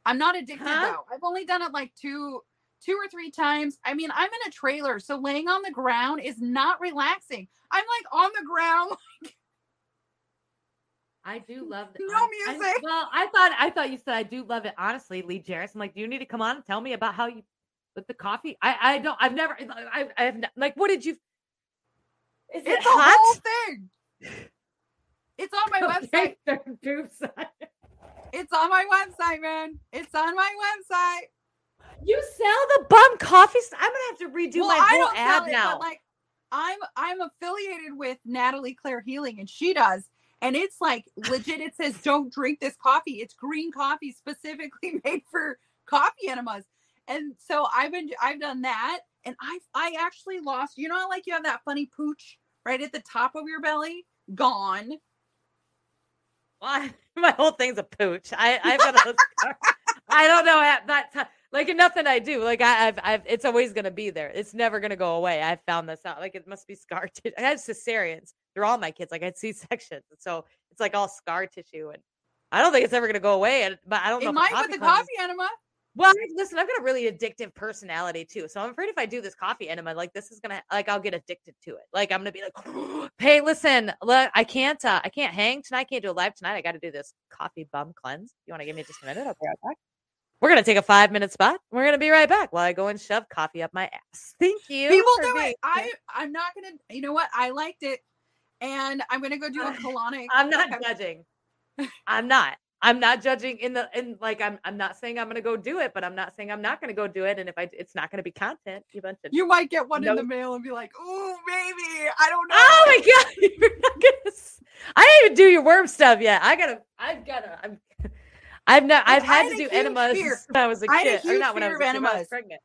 I'm not addicted Huh? though. I've only done it like two two or three times. I mean, I'm in a trailer, so laying on the ground is not relaxing. I'm like on the ground. I do love it. No music. well, I thought I thought you said I do love it. Honestly, Lee Jarris. I'm like, do you need to come on and tell me about how you with the coffee? I I don't. I've never. I I have not, like. What did you? Is it It's a hot? whole thing. It's on my website. Okay, third tube. It's on my website, man. It's on my website. You sell the bum coffee? st- I'm gonna have to redo well, my I whole don't ad sell it, now. but like I'm I'm affiliated with Natalie Claire Healing, and she does. And it's like legit. It says don't drink this coffee. It's green coffee specifically made for coffee enemas. And so I've been I've done that, and I I actually lost. You know, how, like you have that funny pooch right at the top of your belly, gone. Well, my whole thing's a pooch. I I've got a. I don't know at that. Like nothing I do. Like I, I've I've it's always gonna be there. It's never gonna go away. I found this out. Like it must be scar tissue. I had cesareans. They're all my kids. Like I had C sections, so it's like all scar tissue and I don't think it's ever gonna go away. and- But I don't know. It might with the coffee enema. Well, listen, I've got a really addictive personality too, so I'm afraid if I do this coffee enema, like this is gonna, like, I'll get addicted to it. Like, I'm gonna be like, "Hey, listen, look, I can't, uh, I can't hang tonight. I can't do a live tonight. I got to do this coffee bum cleanse. You want to give me just a minute? I'll be right back. We're gonna take a five minute spot. We're gonna be right back while I go and shove coffee up my ass. Thank you. People do being it. I I'm not gonna. You know what? I liked it, and I'm gonna go do a colonic. I'm not judging. I'm not. I'm not judging in the in like I'm I'm not saying I'm gonna go do it, but I'm not saying I'm not gonna go do it. And if I it's not gonna be content, you of You might get one in the mail and be like, oh maybe I don't know." Oh my god, you're not gonna I didn't even do your worm stuff yet. I gotta I've gotta I'm I've not I've had had to do enemas fear. since I was a I had a kid. or not when I was kid, when I was pregnant.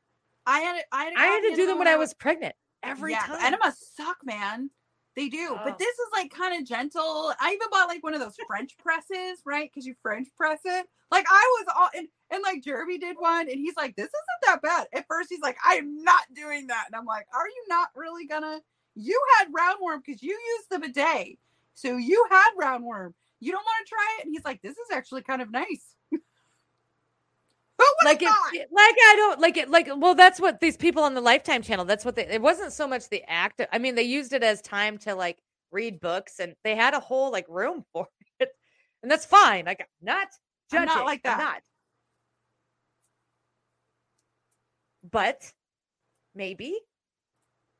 I had I had I had to do them when I was pregnant. Every yeah, time. enemas suck, man. They do, Oh. but this is like kind of gentle. I even bought like one of those French presses, right? Because you French press it. Like I was all and, and like Jeremy did one, and he's like, "This isn't that bad." At first, he's like, "I am not doing that," and I'm like, "Are you not really gonna?" You had roundworm because you used the bidet, so you had roundworm. You don't want to try it, and he's like, "This is actually kind of nice." Oh, would like it, like I don't like it like well that's what these people on the Lifetime channel that's what they it wasn't so much the act I mean they used it as time to like read books and they had a whole like room for it and that's fine like I'm not I'm not like I'm that. not. but maybe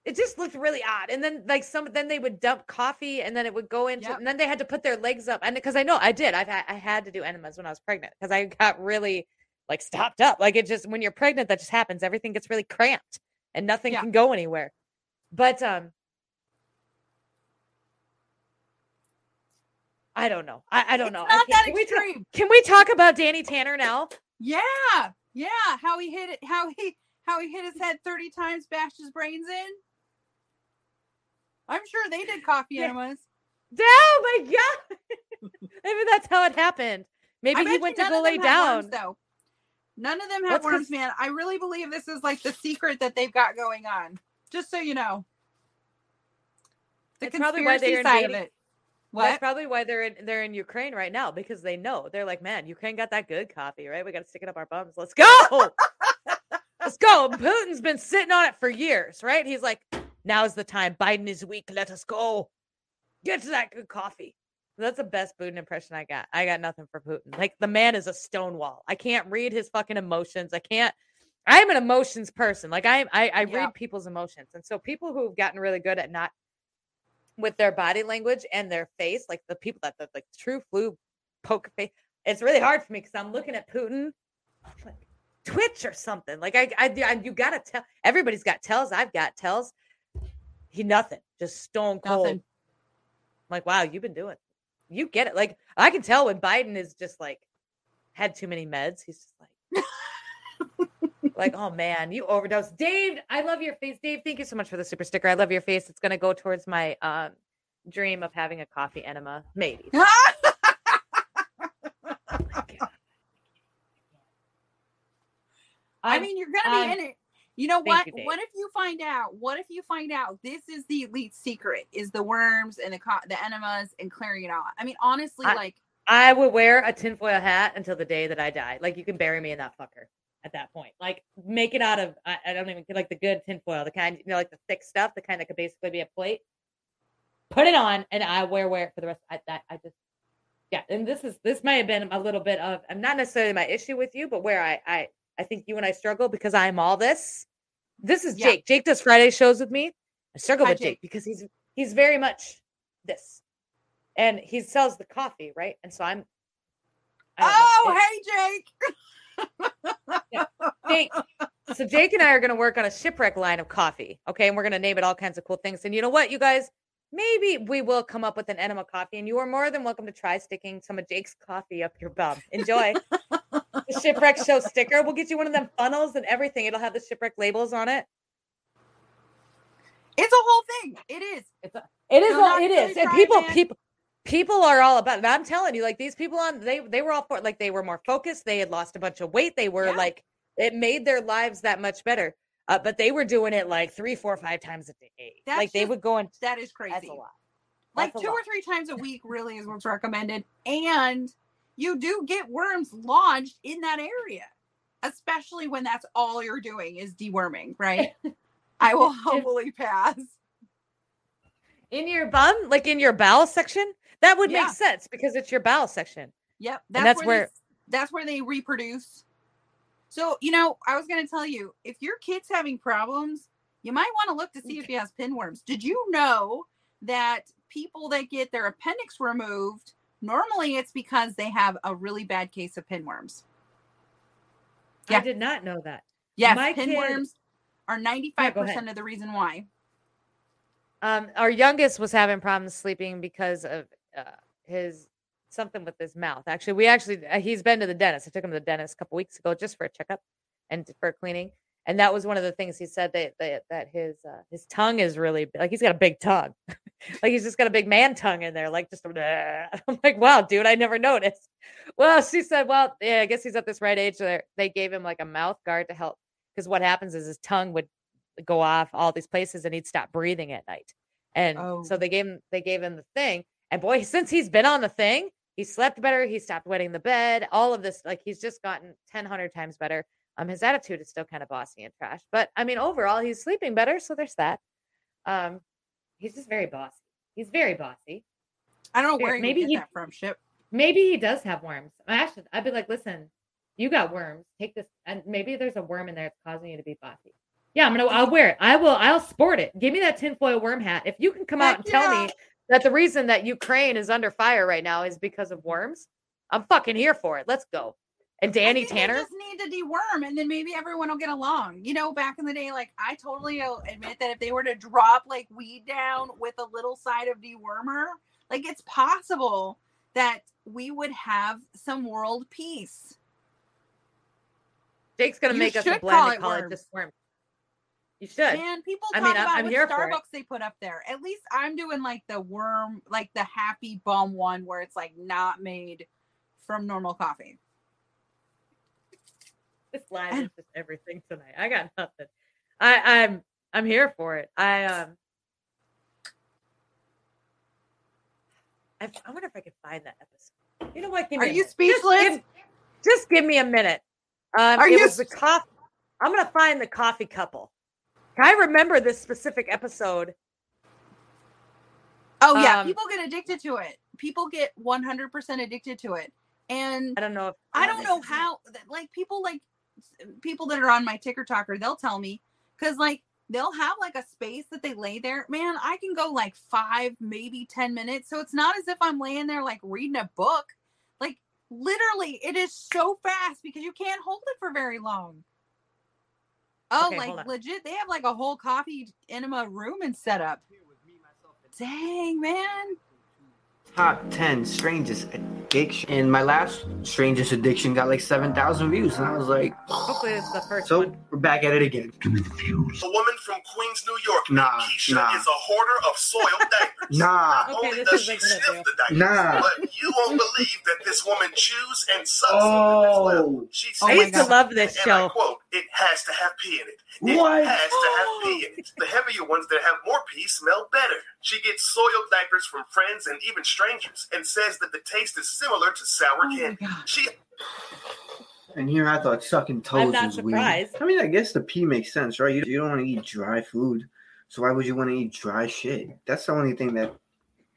it just looked really odd and then like some then they would dump coffee and then it would go into Yep. and then they had to put their legs up and because I know I did I've had I had to do enemas when I was pregnant because I got really like stopped up like it just when you're pregnant that just happens everything gets really cramped and nothing Yeah. can go anywhere but um I don't know I, I don't It's know not that can, we ta- extreme. can we talk about Danny Tanner now Yeah, yeah. How he hit it? How he how he hit his head thirty times, bashed his brains in. I'm sure they did coffee Yeah. enemas. oh my god maybe that's how it happened maybe I he went to go lay had worms, down though. None of them have worms, man. I really believe this is like the secret that they've got going on. Just so you know, the That's probably why conspiracy they're side of invading- it. That's probably why they're in they're in Ukraine right now because they know they're like, man, Ukraine got that good coffee, right? We got to stick it up our bums. Let's go, let's go. Putin's been sitting on it for years, right? He's like, now's the time. Biden is weak. Let us go. Get to that good coffee. That's the best Putin impression I got. I got nothing for Putin. Like the man is a stone wall. I can't read his fucking emotions. I can't. I'm an emotions person. Like I, I, I Yeah. read people's emotions, and so people who've gotten really good at not with their body language and their face, like the people that the like true flu poker face. It's really hard for me because I'm looking at Putin, like Twitch or something. Like I, I, I you gotta tell. Everybody's got tells. I've got tells. He nothing, just stone cold. Nothing. Like wow, you've been doing. You get it. Like I can tell when Biden is just like had too many meds. He's just like. like, oh man, you overdosed. Dave, I love your face. Dave, thank you so much for the super sticker. I love your face. It's gonna go towards my um dream of having a coffee enema. Maybe. I mean, you're gonna be um, in it. You know thank what? you, what if you find out? What if you find out this is the elite secret? Is the worms and the co- the enemas and clearing it out? I mean, honestly, I- like I would wear a tinfoil hat until the day that I die. Like you can bury me in that fucker at that point. Like make it out of I, I don't even like the good tinfoil, the kind you know, like the thick stuff, the kind that could basically be a plate. Put it on, and I wear wear it for the rest. I that I just yeah. And this is this may have been a little bit of I'm not necessarily my issue with you, but where I I I think you and I struggle because I'm all this. This is Yeah. Jake. Jake does Friday shows with me. I struggle Hi, with Jake Jake. because he's he's very much this and he sells the coffee, right? And so I'm. Don't know. oh, hey, Jake. Jake, so Jake and I are going to work on a shipwreck line of coffee, okay? And we're going to name it all kinds of cool things. And you know what, you guys? Maybe we will come up with an enema coffee, and you are more than welcome to try sticking some of Jake's coffee up your bum. Enjoy the shipwreck show sticker. We'll get you one of them funnels and everything. It'll have the shipwreck labels on it. It's a whole thing. It is. It's a, it is So all not it until is. you And try it, people man. people people are all about it. I'm telling you, like these people on they they were all for like they were more focused. They had lost a bunch of weight. They were Yeah. like it made their lives that much better. Uh, but they were doing it like three, four, five times a day. That's like they would go and That is that's crazy. a lot. Like That's a two or three times a week really is what's recommended. And you do get worms lodged in that area, especially when that's all you're doing is deworming, right? I will humbly pass. In your bum, like in your bowel section, that would Yeah. make sense because it's your bowel section. Yep, that's, that's where, where- they, that's where they reproduce. So you know, I was going to tell you if your kid's having problems, you might want to look to see if he has pinworms. Did you know that people that get their appendix removed normally it's because they have a really bad case of pinworms? I did not know that. Yes, My kid- pinworms are five ahead. percent of the reason why. Um, our youngest was having problems sleeping because of uh, his something with his mouth. Actually, we actually uh, he's been to the dentist. I took him to the dentist a couple weeks ago just for a checkup and for cleaning. And that was one of the things he said that that, that his uh, his tongue is really like he's got a big tongue, like he's just got a big man tongue in there, like just. I'm like, wow, dude, I never noticed. Well, she said, well, yeah, I guess he's at this right age. Where they gave him like a mouth guard to help because what happens is his tongue would go off all these places and he'd stop breathing at night. And Oh. so they gave him they gave him the thing. And boy, since he's been on the thing, he slept better. He stopped wetting the bed. All of this, like he's just gotten ten hundred times better. Um, his attitude is still kind of bossy and trash, but I mean, overall, he's sleeping better. So there's that. Um, he's just very bossy. He's very bossy. I don't know Here, where maybe he- that from. Ship. Maybe he does have worms. I should. I'd be like, listen, you got worms. Take this, and maybe there's a worm in there that's causing you to be bossy. Yeah, I'm gonna. I'll wear it. I will. I'll sport it. Give me that tinfoil worm hat. If you can come out Heck and tell me that the reason that Ukraine is under fire right now is because of worms, I'm fucking here for it. Let's go. And I Danny Tanner. just need to deworm, and then maybe everyone will get along. You know, back in the day, like I totally uh, admit that if they were to drop like weed down with a little side of dewormer, like it's possible that we would have some world peace. Jake's gonna You make us a blend call and call it just worms. You should. And people I talk mean, I'm- about I'm what here for. Starbucks they put up there. At least I'm doing like the worm, like the happy bum one where it's like not made from normal coffee. This live is just everything tonight. I got nothing. I, I'm I'm here for it. I um I, I wonder if I could find that episode. You know what? Give me Are you minute. Just speechless? give- Just give, me a minute. Um, Are it you was the coffee. I'm gonna find the coffee couple. I remember this specific episode. Oh yeah, Um, people get addicted to it. People get 100% addicted to it. And I don't know if I don't know how like people like people that are on my ticker talker, they'll tell me cuz like they'll have like a space that they lay there. Man, I can go like 5 maybe 10 minutes. So it's not as if I'm laying there like reading a book. Like literally it is so fast because you can't hold it for very long. Oh, Okay, like legit they have like a whole coffee enema room and set up. Dang, man. Top 10 strangest addiction and my last strangest addiction got like 7000 views and i was like Hopefully, it's the first so one. we're back at it again A woman from Queens, New York, Nah, Keisha, nah. is a hoarder of soiled diapers. nah Not Okay, only this does is she like sniff do. the diapers, Nah. but you won't believe that this woman chews and sucks them as oh. well. oh She Oh I used to love this and I quote, it has to have pee in it. It What? has to have pee in it. The heavier ones that have more pee smell better. She gets soiled diapers from friends and even strangers and says that the taste is similar to sour Oh candy. She and here i thought sucking toes I'm not was surprised. weird. i mean i guess the pee makes sense right? You, you don't want to eat dry food so why would you want to eat dry shit? That's the only thing that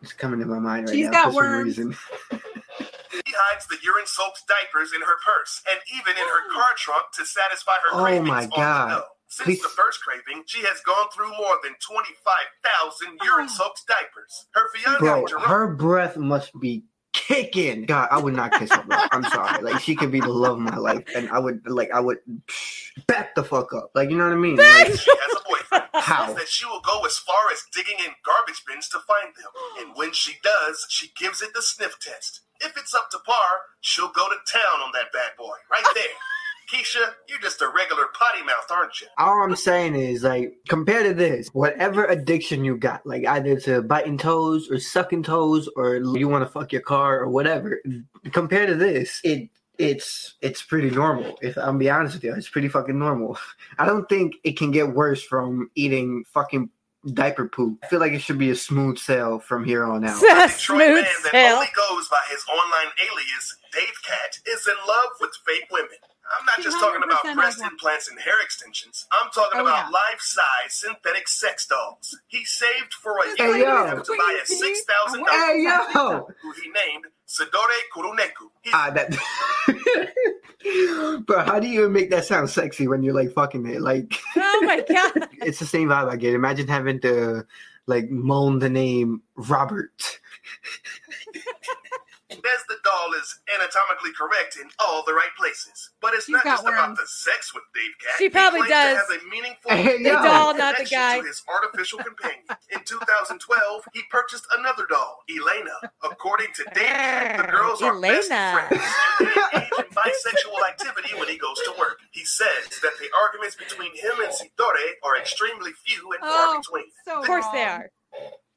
is coming to my mind right She's now got for some reason. She hides the urine soaked diapers in her purse and even in her car trunk to satisfy her Oh cravings my on God. Since the first craving, she has gone through more than 25,000 urine soaked diapers. Her fiance, bro Jerome, her breath must be kicking god i would not kiss her bro i'm sorry like she could be the love of my life and i would like i would psh, back the fuck up like you know what i mean like, she has a boyfriend, How? says that she will go as far as digging in garbage bins to find them. And when she does, she gives it the sniff test. If it's up to par, she'll go to town on that bad boy. Right there. Keisha, you're just a regular potty mouth, aren't you? all I'm saying is like compared to this, whatever addiction you got, like either to biting toes or sucking toes or you want to fuck your car or whatever, compared to this, it it's it's pretty normal. If I'm be honest with you, it's pretty fucking normal. I don't think it can get worse from eating fucking diaper poop. I feel like it should be a smooth sail from here on out. Detroit Smooth man that sail. only goes by his online alias, Dave Cat, is in love with fake women. I'm not just talking about breast implants and hair extensions. I'm talking Oh, about yeah. life-size synthetic sex dolls. He saved for a Hey, year yo. to buy a six thousand Hey dollars yo, who he named Sidore Kuroneko. He ah, that. Bro, how do you even make that sound sexy when you're like fucking it? Like, Oh my god. it's the same vibe I get. Imagine having to like moan the name Robert. says the doll is anatomically correct in all the right places. But it's She's not got just about the sex with Dave Cat. She probably he claims does. To have a meaningful Hey, The doll, not the connection guy. To his artificial companion. In 2012, he purchased another doll, Elena. According to Dave Cat, the ah, girls are best Elena. friends and they engage in bisexual activity when he goes to work. He says that the arguments between him and Sidore are extremely few and far Oh, between. so Of course they are.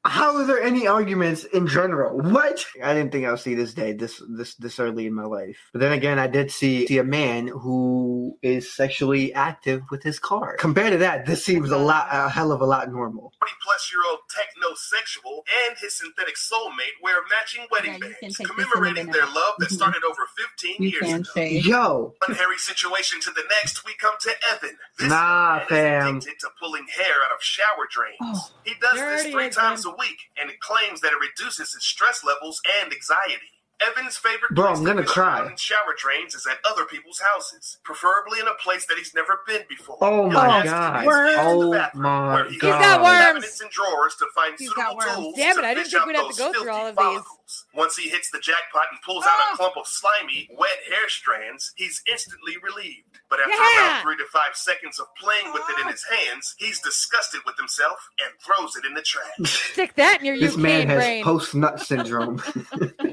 How are there any arguments in general? What? I didn't think I'll see this day this this this early in my life. But then again, I did see, see a man who is sexually active with his car. Compared to that, this seems a lot a hell of a lot normal. 40 plus year old technosexual and his synthetic soulmate wear matching wedding Yeah, bands commemorating their love that Mhm. started over 15 You years can ago. shade. Yo, One hairy situation to the next, we come to Evan. This Nah, man is fam. addicted to pulling hair out of shower drains. Oh. he does this three times one. a week, and it claims that it reduces his stress levels and anxiety. Evan's favorite Bro, place I'm gonna visit try. in shower drains is at other people's houses, preferably in a place that he's never been before. Oh my ask God. Worms. Oh bathroom, my where he God. He's got worms. cabinets and drawers to find He's suitable got worms. tools Damn it, I didn't think we'd have to go through all of these. follicles. Once he hits the jackpot and pulls out Ah. a clump of slimy, wet hair strands, he's instantly relieved. But after Yeah. about three to five seconds of playing with it in his hands, he's disgusted with himself and throws it in the trash. Stick that in your this UK man has post nut syndrome,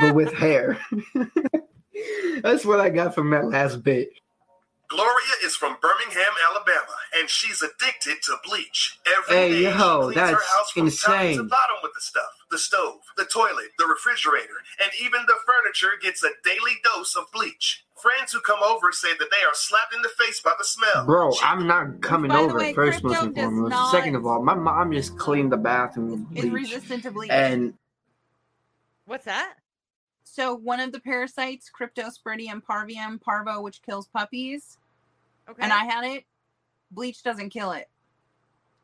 but with hair. That's what I got from that last bit. Gloria is from Birmingham, Alabama, and she's addicted to bleach. Every Hey, day yo, she cleans her that's house from top to bottom with the stuff. The stove, the toilet, the refrigerator, and even the furniture gets a daily dose of bleach. Friends who come over say that they are slapped in the face by the smell. Bro, She- I'm not coming By over way, first, most and foremost. not- Second of all, my mom just cleaned the bathroom with Is bleach. resistant to bleach. And What's that? So one of the parasites, Cryptosporidium parvum parvo, which kills puppies, Okay. and I had it. Bleach doesn't kill it.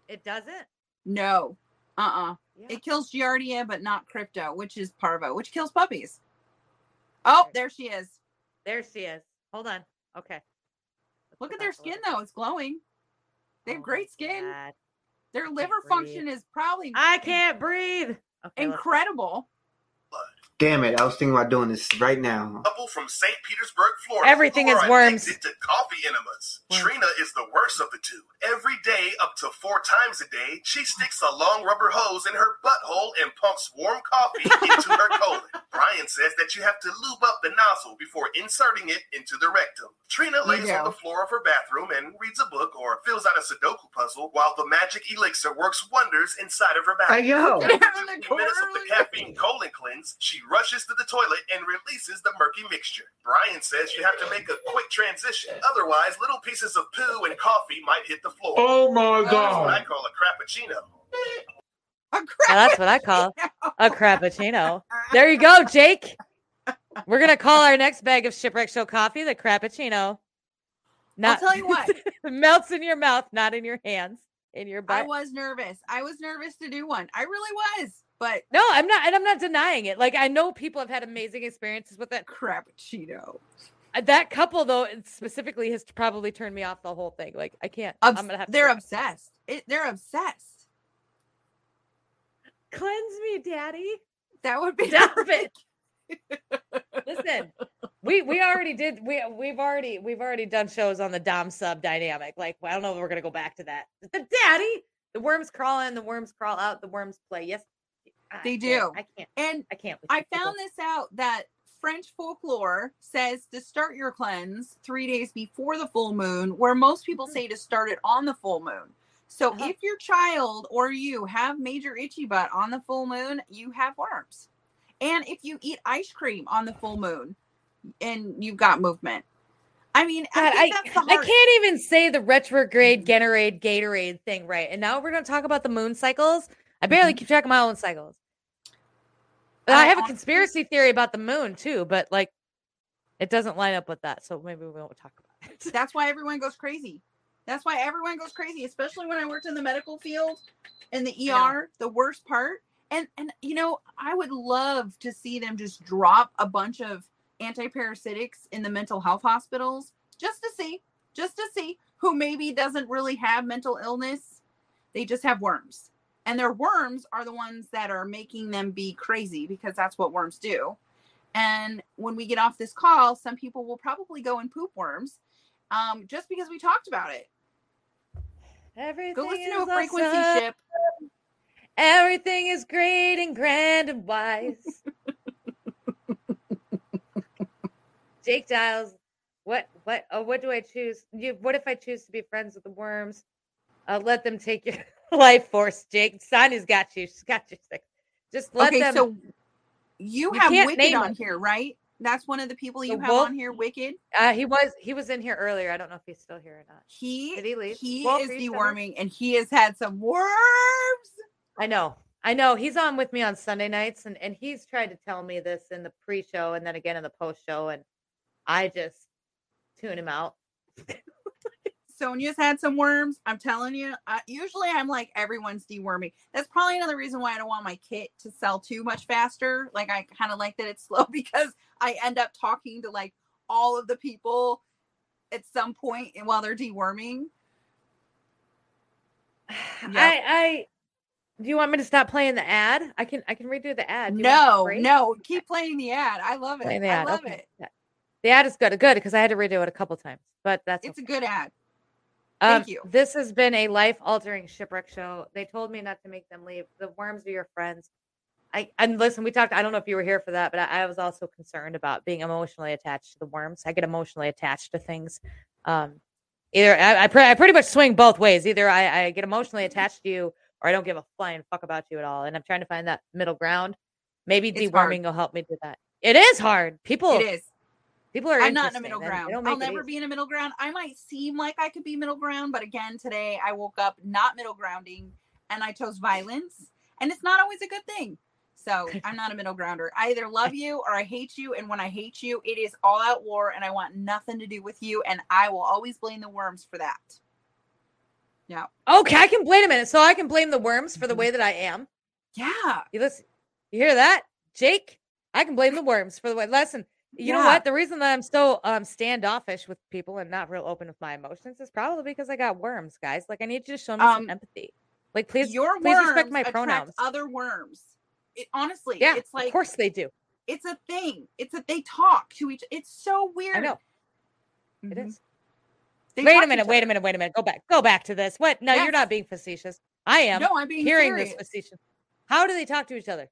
it doesn't. No. Uh-uh. Yeah. It kills Giardia, but not Crypto, which is parvo, which kills puppies. Oh, there she is. There she is. Hold on. Okay. Let's Look at their skin though; it's glowing. They have Oh great skin. God. Their liver breathe. function is probably I can't breathe. Okay. incredible. Damn it, I was thinking about doing this right now. couple from St. Petersburg, Florida. Everything who is are worms. addicted to coffee enemas. Worms. Trina is the worst of the two. Every day, up to four times a day, she sticks a long rubber hose in her butthole and pumps warm coffee into her colon. Brian says that you have to lube up the nozzle before inserting it into the rectum. Trina lays do. on the floor of her bathroom and reads a book or fills out a Sudoku puzzle while the magic elixir works wonders inside of her bathroom. Hey yo, Down in the After 15 corner minutes of the caffeine colon cleanse, she rushes to the toilet and releases the murky mixture. Brian says you have to make a quick transition, otherwise, little pieces of poo and coffee might hit the floor. oh my God. That's what I call a crappuccino. A Yeah, that's what I call a crappuccino. There you go, Jake. We're gonna call our next bag of shipwreck show coffee the crappuccino. Not I'll tell you what. melts in your mouth, not in your hands, in your butt. I was nervous. I was nervous to do one. I really was, but No, I'm not, and I'm not denying it. Like I know people have had amazing experiences with it. crappuccino. Uh, That couple though specifically has probably turned me off the whole thing. Like I can't. Obs- I'm gonna have. They're obsessed. It, they're obsessed. Cleanse me, daddy. That would be Stop perfect. Listen, we we already did. We we've already we've already done shows on the dom sub dynamic. Like I don't know if we're gonna go back to that. The daddy, the worms crawl in, the worms crawl out, the worms play. Yes, I They do. I can't. And I can't. I you people. found this out that French folklore says to start your cleanse three days before the full moon, where most people Mhm. say to start it on the full moon. So Uh-huh. if your child or you have major itchy butt on the full moon, you have worms. And if you eat ice cream on the full moon and you've got movement. I mean, God, I I, that's the I can't even say the retrograde Gatorade Gatorade thing right. And now we're going to talk about the moon cycles. I barely keep track of my own cycles. But I Mm-hmm. I have a conspiracy theory about the moon too, but like it doesn't line up with that. So maybe we won't talk about it. That's why everyone goes crazy. That's why everyone goes crazy, especially when I worked in the medical field in the. ER, the worst part. And and you know, I would love to see them just drop a bunch of antiparasitics in the mental health hospitals just to see, just to see who maybe doesn't really have mental illness. They just have worms. And their worms are the ones that are making them be crazy because that's what worms do. And when we get off this call, some people will probably go and poop worms um, just because we talked about it. Everything Go listen to is a frequency awesome. ship. Everything is great and grand and wise. Jake Giles, what what oh what do I choose? You what if I choose to be friends with the worms? Uh, let them take your life force, Jake. Sonia's got you. She's got you. sick. Just let okay, them. so you, You have Wicked on them. here, right? That's one of the people you The have wolf? on here, Wicked. uh, he was he was in here earlier. I don't know if he's still here or not. He Did he leave? he Wolf, is deworming and he has had some worms. I know. I know. He's on with me on Sunday nights and, and he's tried to tell me this in the pre-show and then again in the post-show and I just tune him out. Sonia's had some worms. I'm telling you. I, usually, I'm like everyone's deworming. That's probably another reason why I don't want my kit to sell too much faster. Like I kind of like that it's slow because I end up talking to like all of the people at some point while they're deworming. Yep. I I do you want me to stop playing the ad? I can I can redo the ad. Do you want No, no, keep playing the ad. I love it. I love okay. it. The ad is good. Good because I had to redo it a couple times. But that's It's okay. a good ad. Um, Thank you. This has been a life altering shipwreck show. They told me not to make them leave. The worms are your friends. I and listen, we talked. I don't know if you were here for that, but I, I was also concerned about being emotionally attached to the worms. I get emotionally attached to things. Um, either I, I, pre- I pretty much swing both ways. Either I, I get emotionally attached to you, or I don't give a flying fuck about you at all. And I'm trying to find that middle ground. Maybe It's deworming hard. will help me do that. It is hard. People, It is. People are. I'm not in a middle ground. I'll never easy. be in a middle ground. I might seem like I could be middle ground, but again, today I woke up not middle grounding and I chose violence. And it's not always a good thing. So I'm not a middle grounder. I either love you or I hate you. And when I hate you, it is all out war and I want nothing to do with you. And I will always blame the worms for that. Yeah. Okay, I can blame a minute. So I can blame the worms for the Mhm. way that I am. Yeah. You listen, you hear that, Jake? I can blame the worms for the way. Listen, you know what? The reason that I'm so um standoffish with people and not real open with my emotions is probably because I got worms, guys. Like I need you to show me Um, some empathy. Like please, Your please worms respect my pronouns. other worms. It, honestly, yeah, it's like of course they do. it's a thing. It's that they talk to each. It's so weird. I know it Mhm. is. They Wait a minute. Wait a minute. Wait a minute. Go back. Go back to this. What? No, you're not being facetious. I am No, I'm being hearing serious. this facetious. How do they talk to each other?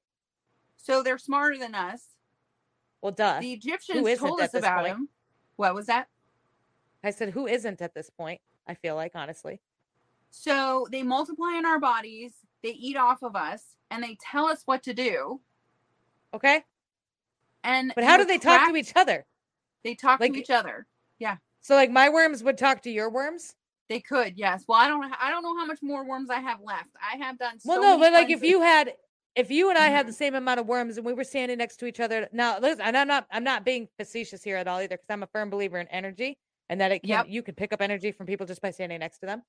So they're smarter than us. Well, duh. The Egyptians told us about point? him. What was that? I said, who isn't at this point? I feel like honestly. So they multiply in our bodies, they eat off of us, and they tell us what to do. Okay, And but how do they talk to each other? They talk like- to each other. Yeah. So like my worms would talk to your worms. They could, yes. Well, I don't. I don't know how much more worms I have left. I have done. so Well, no, but like if you had, if you and I had the mm-hmm. same amount of worms and we were standing next to each other, now listen, and I'm not, I'm not being facetious here at all either, because I'm a firm believer in energy and that it can, Yep. you can pick up energy from people just by standing next to them.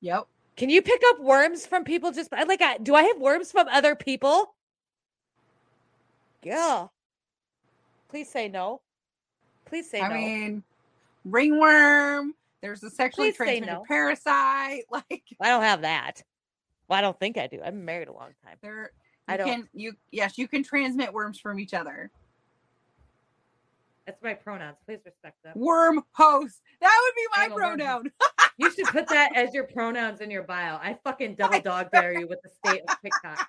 Yep. Can you pick up worms from people just by, like, I, do I have worms from other people? Yeah. Please say no. Please say I no. I mean, ringworm. There's a sexually Please transmitted no. parasite. Like I don't have that. Well, I don't think I do. I've been married a long time. there. I don't. can you yes you can transmit worms from each other. That's my pronouns. Please respect them. Worm host. That would be my I'm pronoun. You should put that as your pronouns in your bio. I fucking double dog dare you with the state of TikTok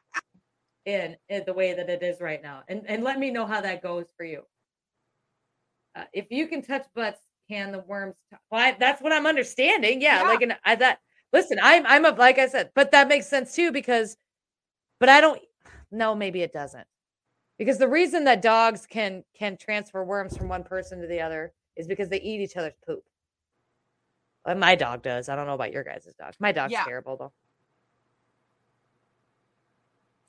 in, in the way that it is right now, and and let me know how that goes for you. Uh, if you can touch butts, can the worms? T- well, I, that's what I'm understanding. Yeah, Yeah. like and I that. Listen, I'm I'm a like I said, but that makes sense too because, but I don't. No, maybe it doesn't, because the reason that dogs can can transfer worms from one person to the other is because they eat each other's poop. But my dog does. I don't know about your guys' dog. My dog's Yeah. terrible though.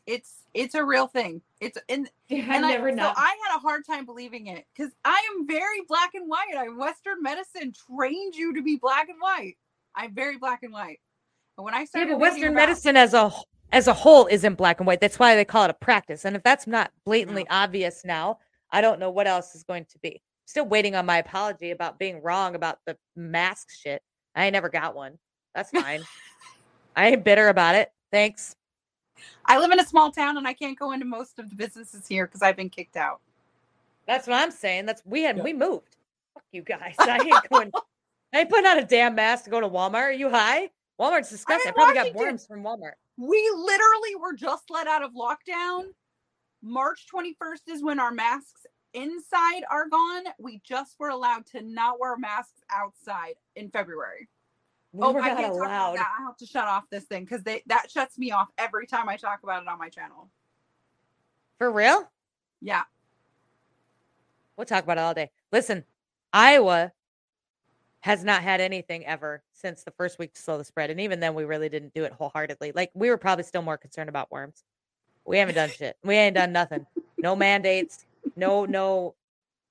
It's it's a real thing. It's and Yeah, and I, so I had a hard time believing it because I am very black and white. I Western medicine trained you to be black and white. I'm very black and white. But when I yeah, started but Western about- medicine as a as a whole isn't black and white. That's why they call it a practice. And if that's not blatantly obvious now, I don't know what else is going to be. Still waiting on my apology about being wrong about the mask shit. I never got one. That's fine. I ain't bitter about it. Thanks. I live in a small town and I can't go into most of the businesses here because I've been kicked out. That's what I'm saying. That's we had Yeah. we moved. Fuck you guys. I ain't going. I ain't putting on a damn mask to go to Walmart. Are you high? Walmart's disgusting. I in probably got worms from Walmart. We literally were just let out of lockdown. March 21st is when our masks inside are gone. We just were allowed to not wear masks outside in February. We oh, I can't talk about that. I have to shut off this thing because they that shuts me off every time I talk about it on my channel. For real? Yeah. We'll talk about it all day. Listen, Iowa has not had anything ever since the first week to slow the spread. And even then, we really didn't do it wholeheartedly. Like, we were probably still more concerned about worms. We haven't done shit. We ain't done nothing. No mandates. No, no.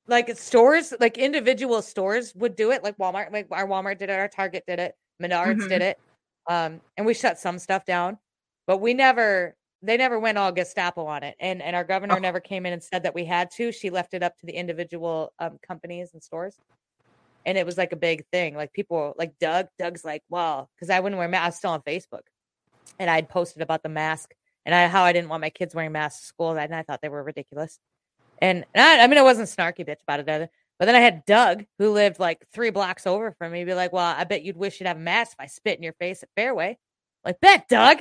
Like stores, like individual stores would do it. Like Walmart, like our Walmart did it, our Target did it, Menards Mhm. did it. Um, and we shut some stuff down, but we never, they never went all Gestapo on it. And and our governor Oh. never came in and said that we had to. She left it up to the individual um, companies and stores. And it was like a big thing. Like people like Doug, Doug's like, well, because I wouldn't wear mask. I was still on Facebook. And I'd posted about the mask and I, how I didn't want my kids wearing masks to school. And I thought they were ridiculous. And, and I, I mean, I wasn't snarky bitch about it either. But then I had Doug, who lived like three blocks over from me, be like, well, I bet you'd wish you'd have a mask if I spit in your face at Fareway. Like, bet, Doug.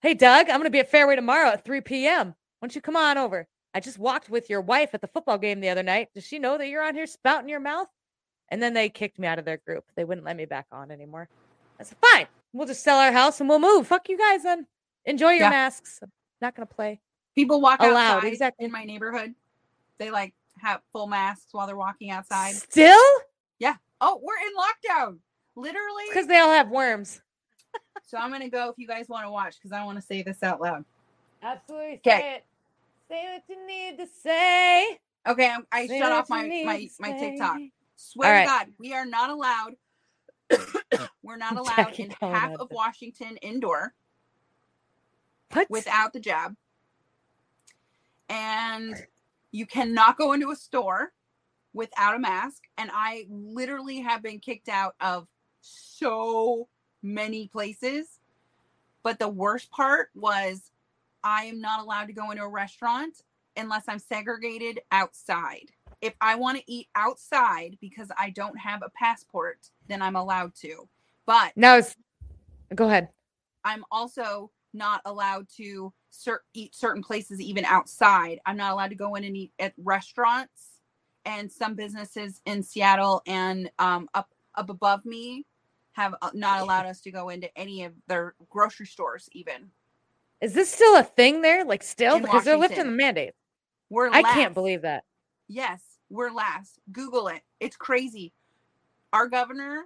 Hey, Doug, I'm to be at Fareway tomorrow at 3 p.m. Why don't you come on over? I just walked with your wife at the football game the other night. Does she know that you're on here spouting your mouth? And then they kicked me out of their group. They wouldn't let me back on anymore. I said, fine, we'll just sell our house and we'll move. Fuck you guys then. Enjoy your Yeah. masks. I'm not going to play. People walk Allowed, outside exactly. in my neighborhood. They like have full masks while they're walking outside. Still? Yeah. Oh, we're in lockdown. Literally. Because they all have worms. So I'm gonna go if you guys want to watch because I want to say this out loud. Absolutely. Okay. Say. Say what you need to say. Okay, I'm, I Say shut off my my my TikTok. say. Swear All to. God, we are not allowed. we're not allowed Jackie in half of that. Washington indoor What? without the jab, and you cannot go into a store without a mask. And I literally have been kicked out of so many places. But the worst part was I am not allowed to go into a restaurant unless I'm segregated outside. If I want to eat outside because I don't have a passport, then I'm allowed to. But no, it's, go ahead. I'm also not allowed to cer- eat certain places even outside. I'm not allowed to go in and eat at restaurants. And some businesses in Seattle and um, up up above me have uh, not allowed us to go into any of their grocery stores. Even Is this still a thing there? Like still? In Because they're lifting the mandate. we're I can't believe that. Yes, we're last. Google it. It's crazy. Our governor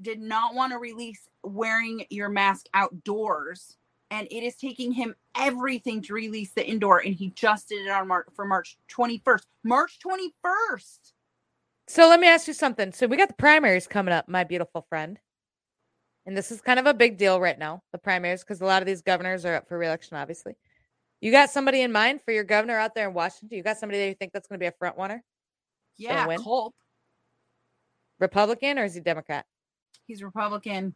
did not want to release wearing your mask outdoors, and it is taking him everything to release the indoor, and he just did it on March for March 21st. March 21st. So let me ask you something. So we got the primaries coming up, my beautiful friend. And this is kind of a big deal right now, the primaries, because a lot of these governors are up for reelection, obviously. You got somebody in mind for your governor out there in Washington? You got somebody that you think that's going to be a front runner? Yeah? Culp. Republican or is he Democrat? He's Republican.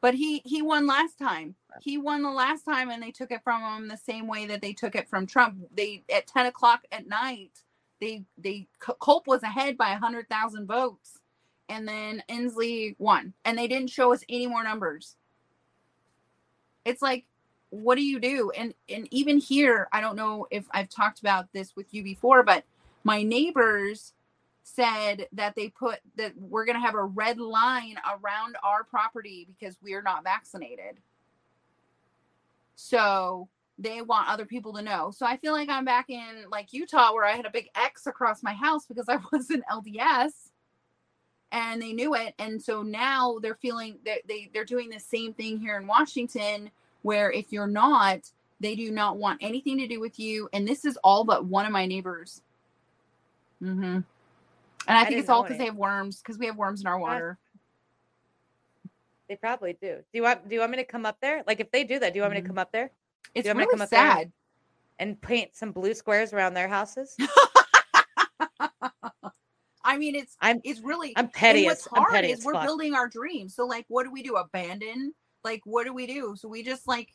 But he he won last time. He won the last time, and they took it from him the same way that they took it from Trump. They at ten o'clock at night, they they Culp was ahead by a hundred thousand votes, and then Inslee won, and they didn't show us any more numbers. It's like, what do you do? And and even here, I don't know if I've talked about this with you before, but my neighbors said that they put that we're going to have a red line around our property because we're not vaccinated. So they want other people to know. So I feel like I'm back in like Utah where I had a big X across my house because I was in LDS. and they knew it and so now they're feeling that they they're doing the same thing here in washington where if you're not they do not want anything to do with you and this is all but one of my neighbors mm-hmm and i, think it's all because they have worms because we have worms in our water They probably do. Do you want do you want me to come up there? Like if they do that, do you want me to come up there it's you want me to really come up there? sad and paint some blue squares around their houses? i mean it's I'm it's really I'm petty what's hard petty is we're fuck. building our dreams so like what do we do abandon like what do we do so we just like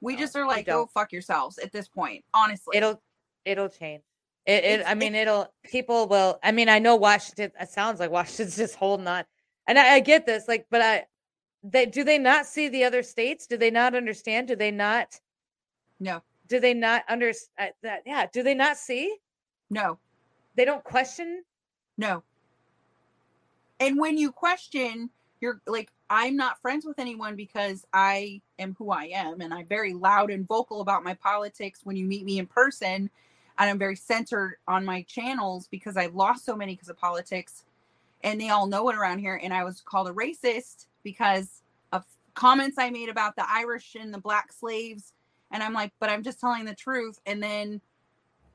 we No, just are like go fuck yourselves at this point honestly It'll it'll change. It, it I mean it'll people will I mean I know Washington it sounds like Washington's just holding on. And I, I get this, like, but I they do they not see the other states? Do they not understand? Do they not no do they not understand uh, that yeah, do they not see? no They don't question No. And when you question, you're like, I'm not friends with anyone because I am who I am. And I'm very loud and vocal about my politics when you meet me in person. And I'm very centered on my channels because I've lost so many because of politics. And they all know it around here. And I was called a racist because of comments I made about the Irish and the black slaves. And I'm like, but I'm just telling the truth. And then,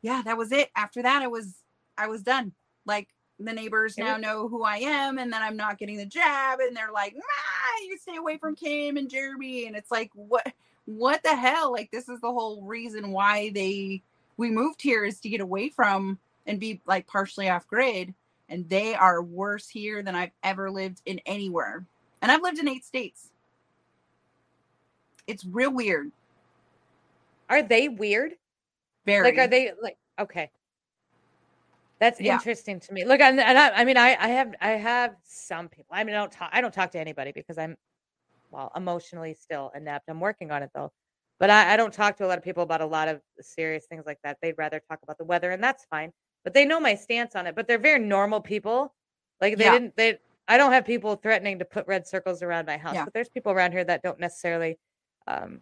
yeah, that was it. After that, I was, I was done. Like, the neighbors now know who I am, and then I'm not getting the jab, and they're like, "Nah, you stay away from Kim and Jeremy," and it's like, what, what the hell? Like, this is the whole reason why they we moved here is to get away from and be like partially off grid, and they are worse here than I've ever lived in anywhere, and I've lived in eight states. It's real weird, are they weird? very. Like, are they like okay? That's Yeah. interesting to me. Look, and, and I, I mean, I, I have, I have some people. I mean, I don't talk, I don't talk to anybody because I'm, well, emotionally still inept. I'm working on it though, but I, I don't talk to a lot of people about a lot of serious things like that. They'd rather talk about the weather, and that's fine. But they know my stance on it. But they're very normal people. Like they Yeah. didn't, they. I don't have people threatening to put red circles around my house, Yeah. but there's people around here that don't necessarily um,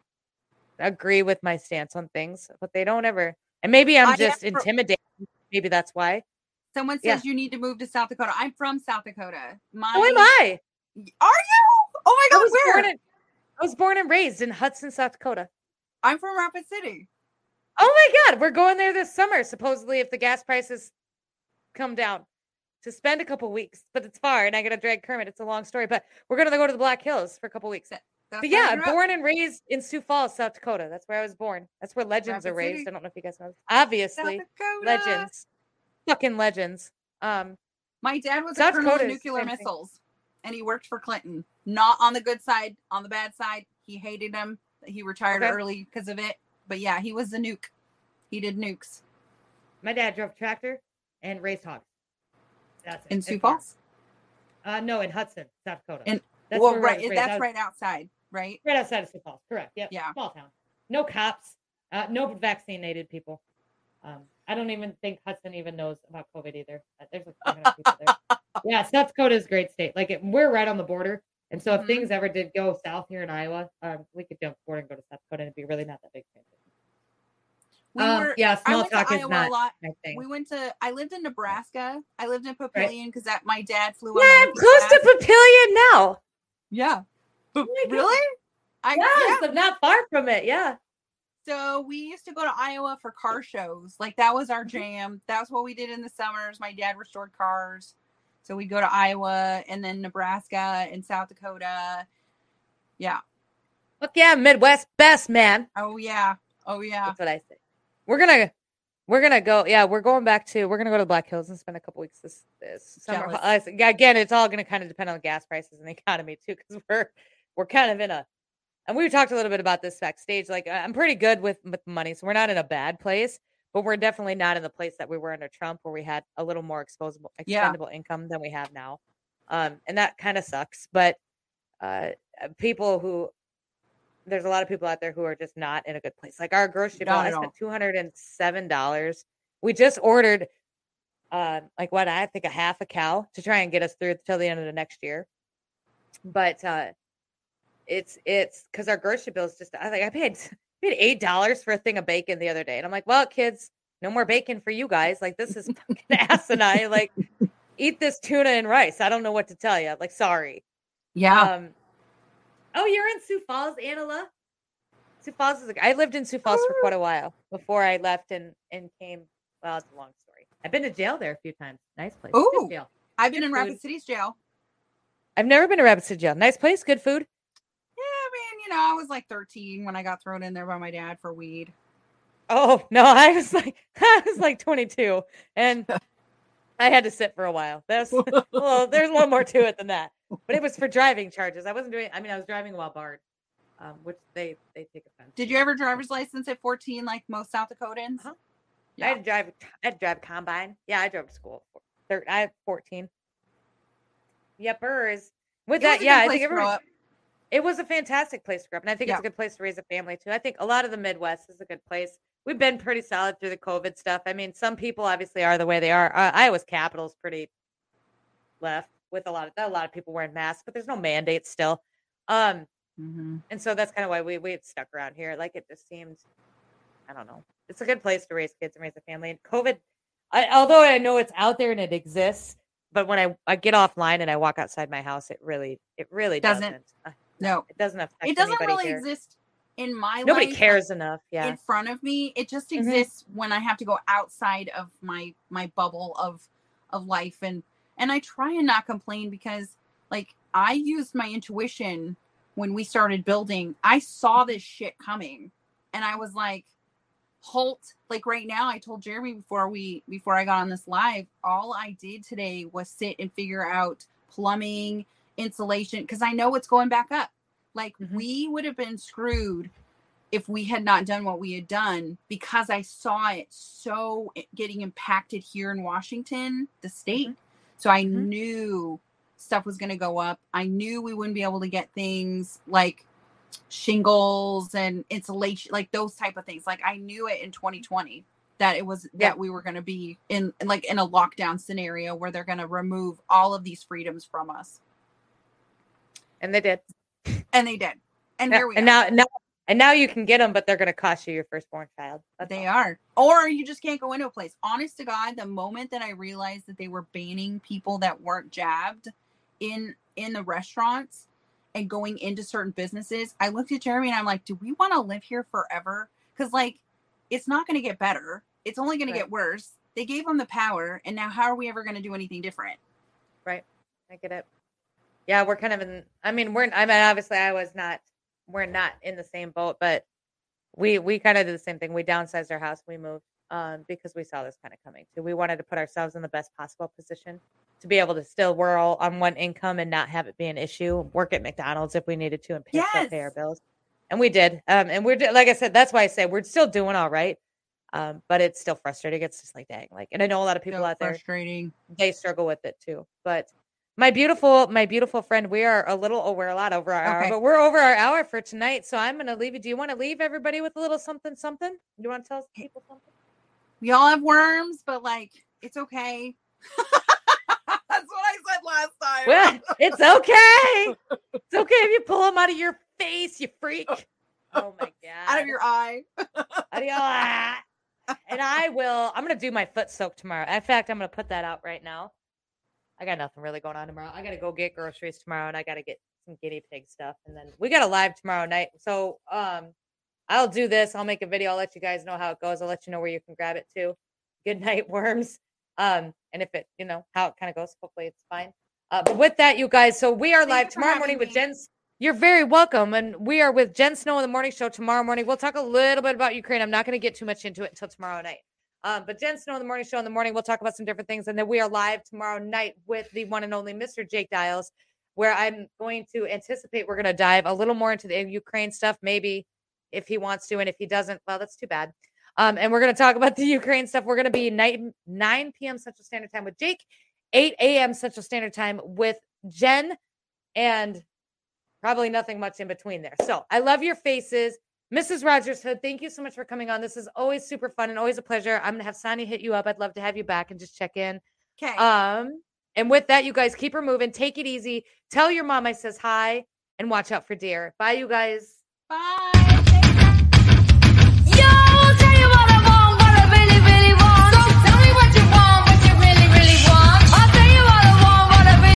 agree with my stance on things, but they don't ever. And maybe I'm I just fro- intimidated. Maybe that's why. Someone Yeah. says you need to move to South Dakota. I'm from South Dakota. My Oh, am I? Are you? Oh my I god, was where? born in. I was born and raised in Hudson, South Dakota. I'm from Rapid City. Oh my God, we're going there this summer. Supposedly, if the gas prices come down, to spend a couple weeks. But it's far, and I got to drag Kermit. It's a long story, but we're gonna go to the Black Hills for a couple weeks. But yeah, born and raised in Sioux Falls, South Dakota. That's where I was born. That's where legends are raised. City. I don't know if you guys know. this. Obviously, legends, fucking legends. Um, My dad was South a colonel of nuclear missiles, and he worked for Clinton. Not on the good side, on the bad side. He hated him. He retired Okay. early because of it. But yeah, he was a nuke. He did nukes my dad drove a tractor and raised hogs. That's it. in Sioux. Falls. Uh, no, in Hudson, South Dakota. In- that's well, right, was raised. I that's was right outside, right? right outside of Sioux Falls. Correct. Yep. Yeah. Small town. No cops. Uh, no vaccinated people. Um, I don't even think Hudson even knows about COVID either. Uh, There's a ton of people there. Yeah, South Dakota is a great state. Like it, we're right on the border, and so if Mhm. things ever did go south here in Iowa, um, we could jump forward and go to South Dakota, and it'd be really not that big. transition. We Um, were. yeah, small talk is not a lot. We went to. I lived in Nebraska. I lived in Papillion because that my dad flew. yeah, I'm close to Papillion now. Yeah. Oh. Really? I Yes, yeah. I'm not far from it. Yeah. So we used to go to Iowa for car shows. Like that was our jam. That's what we did in the summers. My dad restored cars. So we go to Iowa and then Nebraska and South Dakota. Yeah. Look, yeah, Midwest best man. Oh yeah. Oh yeah. That's what I say. We're gonna we're gonna go. Yeah, we're going back to we're gonna go to the Black Hills and spend a couple weeks this this summer. Jealous. I s- yeah, again, it's all gonna kind of depend on the gas prices and the economy too, because we're we're kind of in a and we talked a little bit about this backstage. Like I'm pretty good with with money, so we're not in a bad place, but we're definitely not in the place that we were under Trump, where we had a little more exposable Yeah. expendable income than we have now. Um, and that kind of sucks. But uh, people who there's a lot of people out there who are just not in a good place. Like our grocery bill, I spent two hundred and seven dollars. We just ordered, uh, like what I think a half a cow to try and get us through till the end of the next year. But uh, it's it's because our grocery bill is just. I think I paid paid eight dollars for a thing of bacon the other day, and I'm like, well, kids, no more bacon for you guys. Like this is fucking asinine. Like eat this tuna and rice. I don't know what to tell you. Like, sorry. Yeah. Um, oh, you're in Sioux Falls, Angela. Sioux Falls is. A, I lived in Sioux Falls for quite a while before I left and and came. Well, it's a long story. I've been to jail there a few times. Nice place. Jail. I've been good in Rapid. City's jail. I've never been to Rapid City jail. Nice place. Good food. Yeah, I you know, I was like 13 when I got thrown in there by my dad for weed. Oh no, I was like I was like 22, and I had to sit for a while. That's well, there's little more to it than that. But it was for driving charges. I wasn't doing. I mean, I was driving while barred, um, which they they take offense. Did you ever driver's license at 14 like most South Dakotans? Uh-huh. I had to drive. I had to drive a combine. Yeah, I drove to school. Thir- I had 14. Yepers. With It that, yeah, I think everyone. It was a fantastic place to grow up, and I think it's a good place to raise a family too. I think a lot of the Midwest is a good place. We've been pretty solid through the COVID stuff. I mean, some people obviously are the way they are. Uh, Iowa's capital is pretty left with a lot of a lot of people wearing masks, but there's no mandates still. Um, Mhm. and so that's kind of why we we've stuck around here. Like it just seemed, I don't know, it's a good place to raise kids and raise a family. And COVID, I, although I know it's out there and it exists, but when I I get offline and I walk outside my house, it really it really Doesn't. doesn't. No, it doesn't affect it doesn't really here. exist in my Nobody life, cares enough. Yeah. in front of me. It just Mhm. exists when I have to go outside of my my bubble of of life and and I try and not complain because like I used my intuition when we started building. I saw this shit coming and I was like halt like right now I told Jeremy before we before I got on this live all I did today was sit and figure out plumbing insulation because I know it's going back up like Mhm. we would have been screwed if we had not done what we had done because I saw it so getting impacted here in Washington, the state. So I Mhm. knew stuff was going to go up. I knew we wouldn't be able to get things like shingles and insulation, like those type of things. Like I knew it in 2020 that it was Yeah. that we were going to be in like in a lockdown scenario where they're going to remove all of these freedoms from us. And they did. And they did. And Yeah, here we and are. now now and now you can get them, but they're going to cost you your firstborn child. That's They all. are. Or you just can't go into a place. Honest to God, the moment that I realized that they were banning people that weren't jabbed in in the restaurants and going into certain businesses, I looked at Jeremy and I'm like, do we want to live here forever? Because like it's not gonna get better. It's only gonna get worse. They gave them the power, and now how are we ever gonna do anything different? Right. I get it. Yeah, we're kind of in. I mean, we're. I mean, obviously, I was not. We're not in the same boat, but we we kind of did the same thing. We downsized our house. We moved um, because we saw this kind of coming too. We wanted to put ourselves in the best possible position to be able to still we're all on one income and not have it be an issue. Work at McDonald's if we needed to and pay, still pay our bills. And we did. Um, and we're like I said, that's why I say we're still doing all right. Um, but it's still frustrating. It's just like dang, like, and I know a lot of people So out there frustrating. they struggle with it too. But my beautiful, my beautiful friend, we are a little, oh, we're a lot over our hour, but we're over our hour for tonight. So I'm going to leave you. Do you want to leave everybody with a little something, something? You want to tell people something? We all have worms, but like it's okay. That's what I said last time. Well, it's okay. It's okay if you pull them out of your face, you freak. Oh my God. out of your eye. Adios. and I will. I'm gonna do my foot soak tomorrow. In fact, I'm gonna put that out right now. I got nothing really going on tomorrow. I gotta go get groceries tomorrow, and I gotta get some guinea pig stuff, and then we got a live tomorrow night. So, um, I'll do this. I'll make a video. I'll let you guys know how it goes. I'll let you know where you can grab it too. Good night, worms. Um, and if it, you know, how it kind of goes. Hopefully, it's fine. Uh, but with that, you guys, so we are Thank live tomorrow morning with me. Jen's. You're very welcome. And we are with Jen Snow in the morning show tomorrow morning. We'll talk a little bit about Ukraine. I'm not going to get too much into it until tomorrow night. Um, but Jen Snow in the morning show in the morning, we'll talk about some different things. And then we are live tomorrow night with the one and only Mr. Jake Dials, where I'm going to anticipate we're going to dive a little more into the Ukraine stuff, maybe if he wants to. And if he doesn't, well, that's too bad. Um, and we're going to talk about the Ukraine stuff. We're going to be night 9 p.m. Central Standard Time with Jake, 8 a.m. Central Standard Time with Jen, and probably nothing much in between there. So I love your faces. Mrs. Rogers Hood, thank you so much for coming on. This is always super fun and always a pleasure. I'm gonna have Sonia hit you up. I'd love to have you back and just check in. Okay. Um, and with that, you guys keep her moving. Take it easy. Tell your mom I says hi and watch out for deer. Bye, you guys. Bye.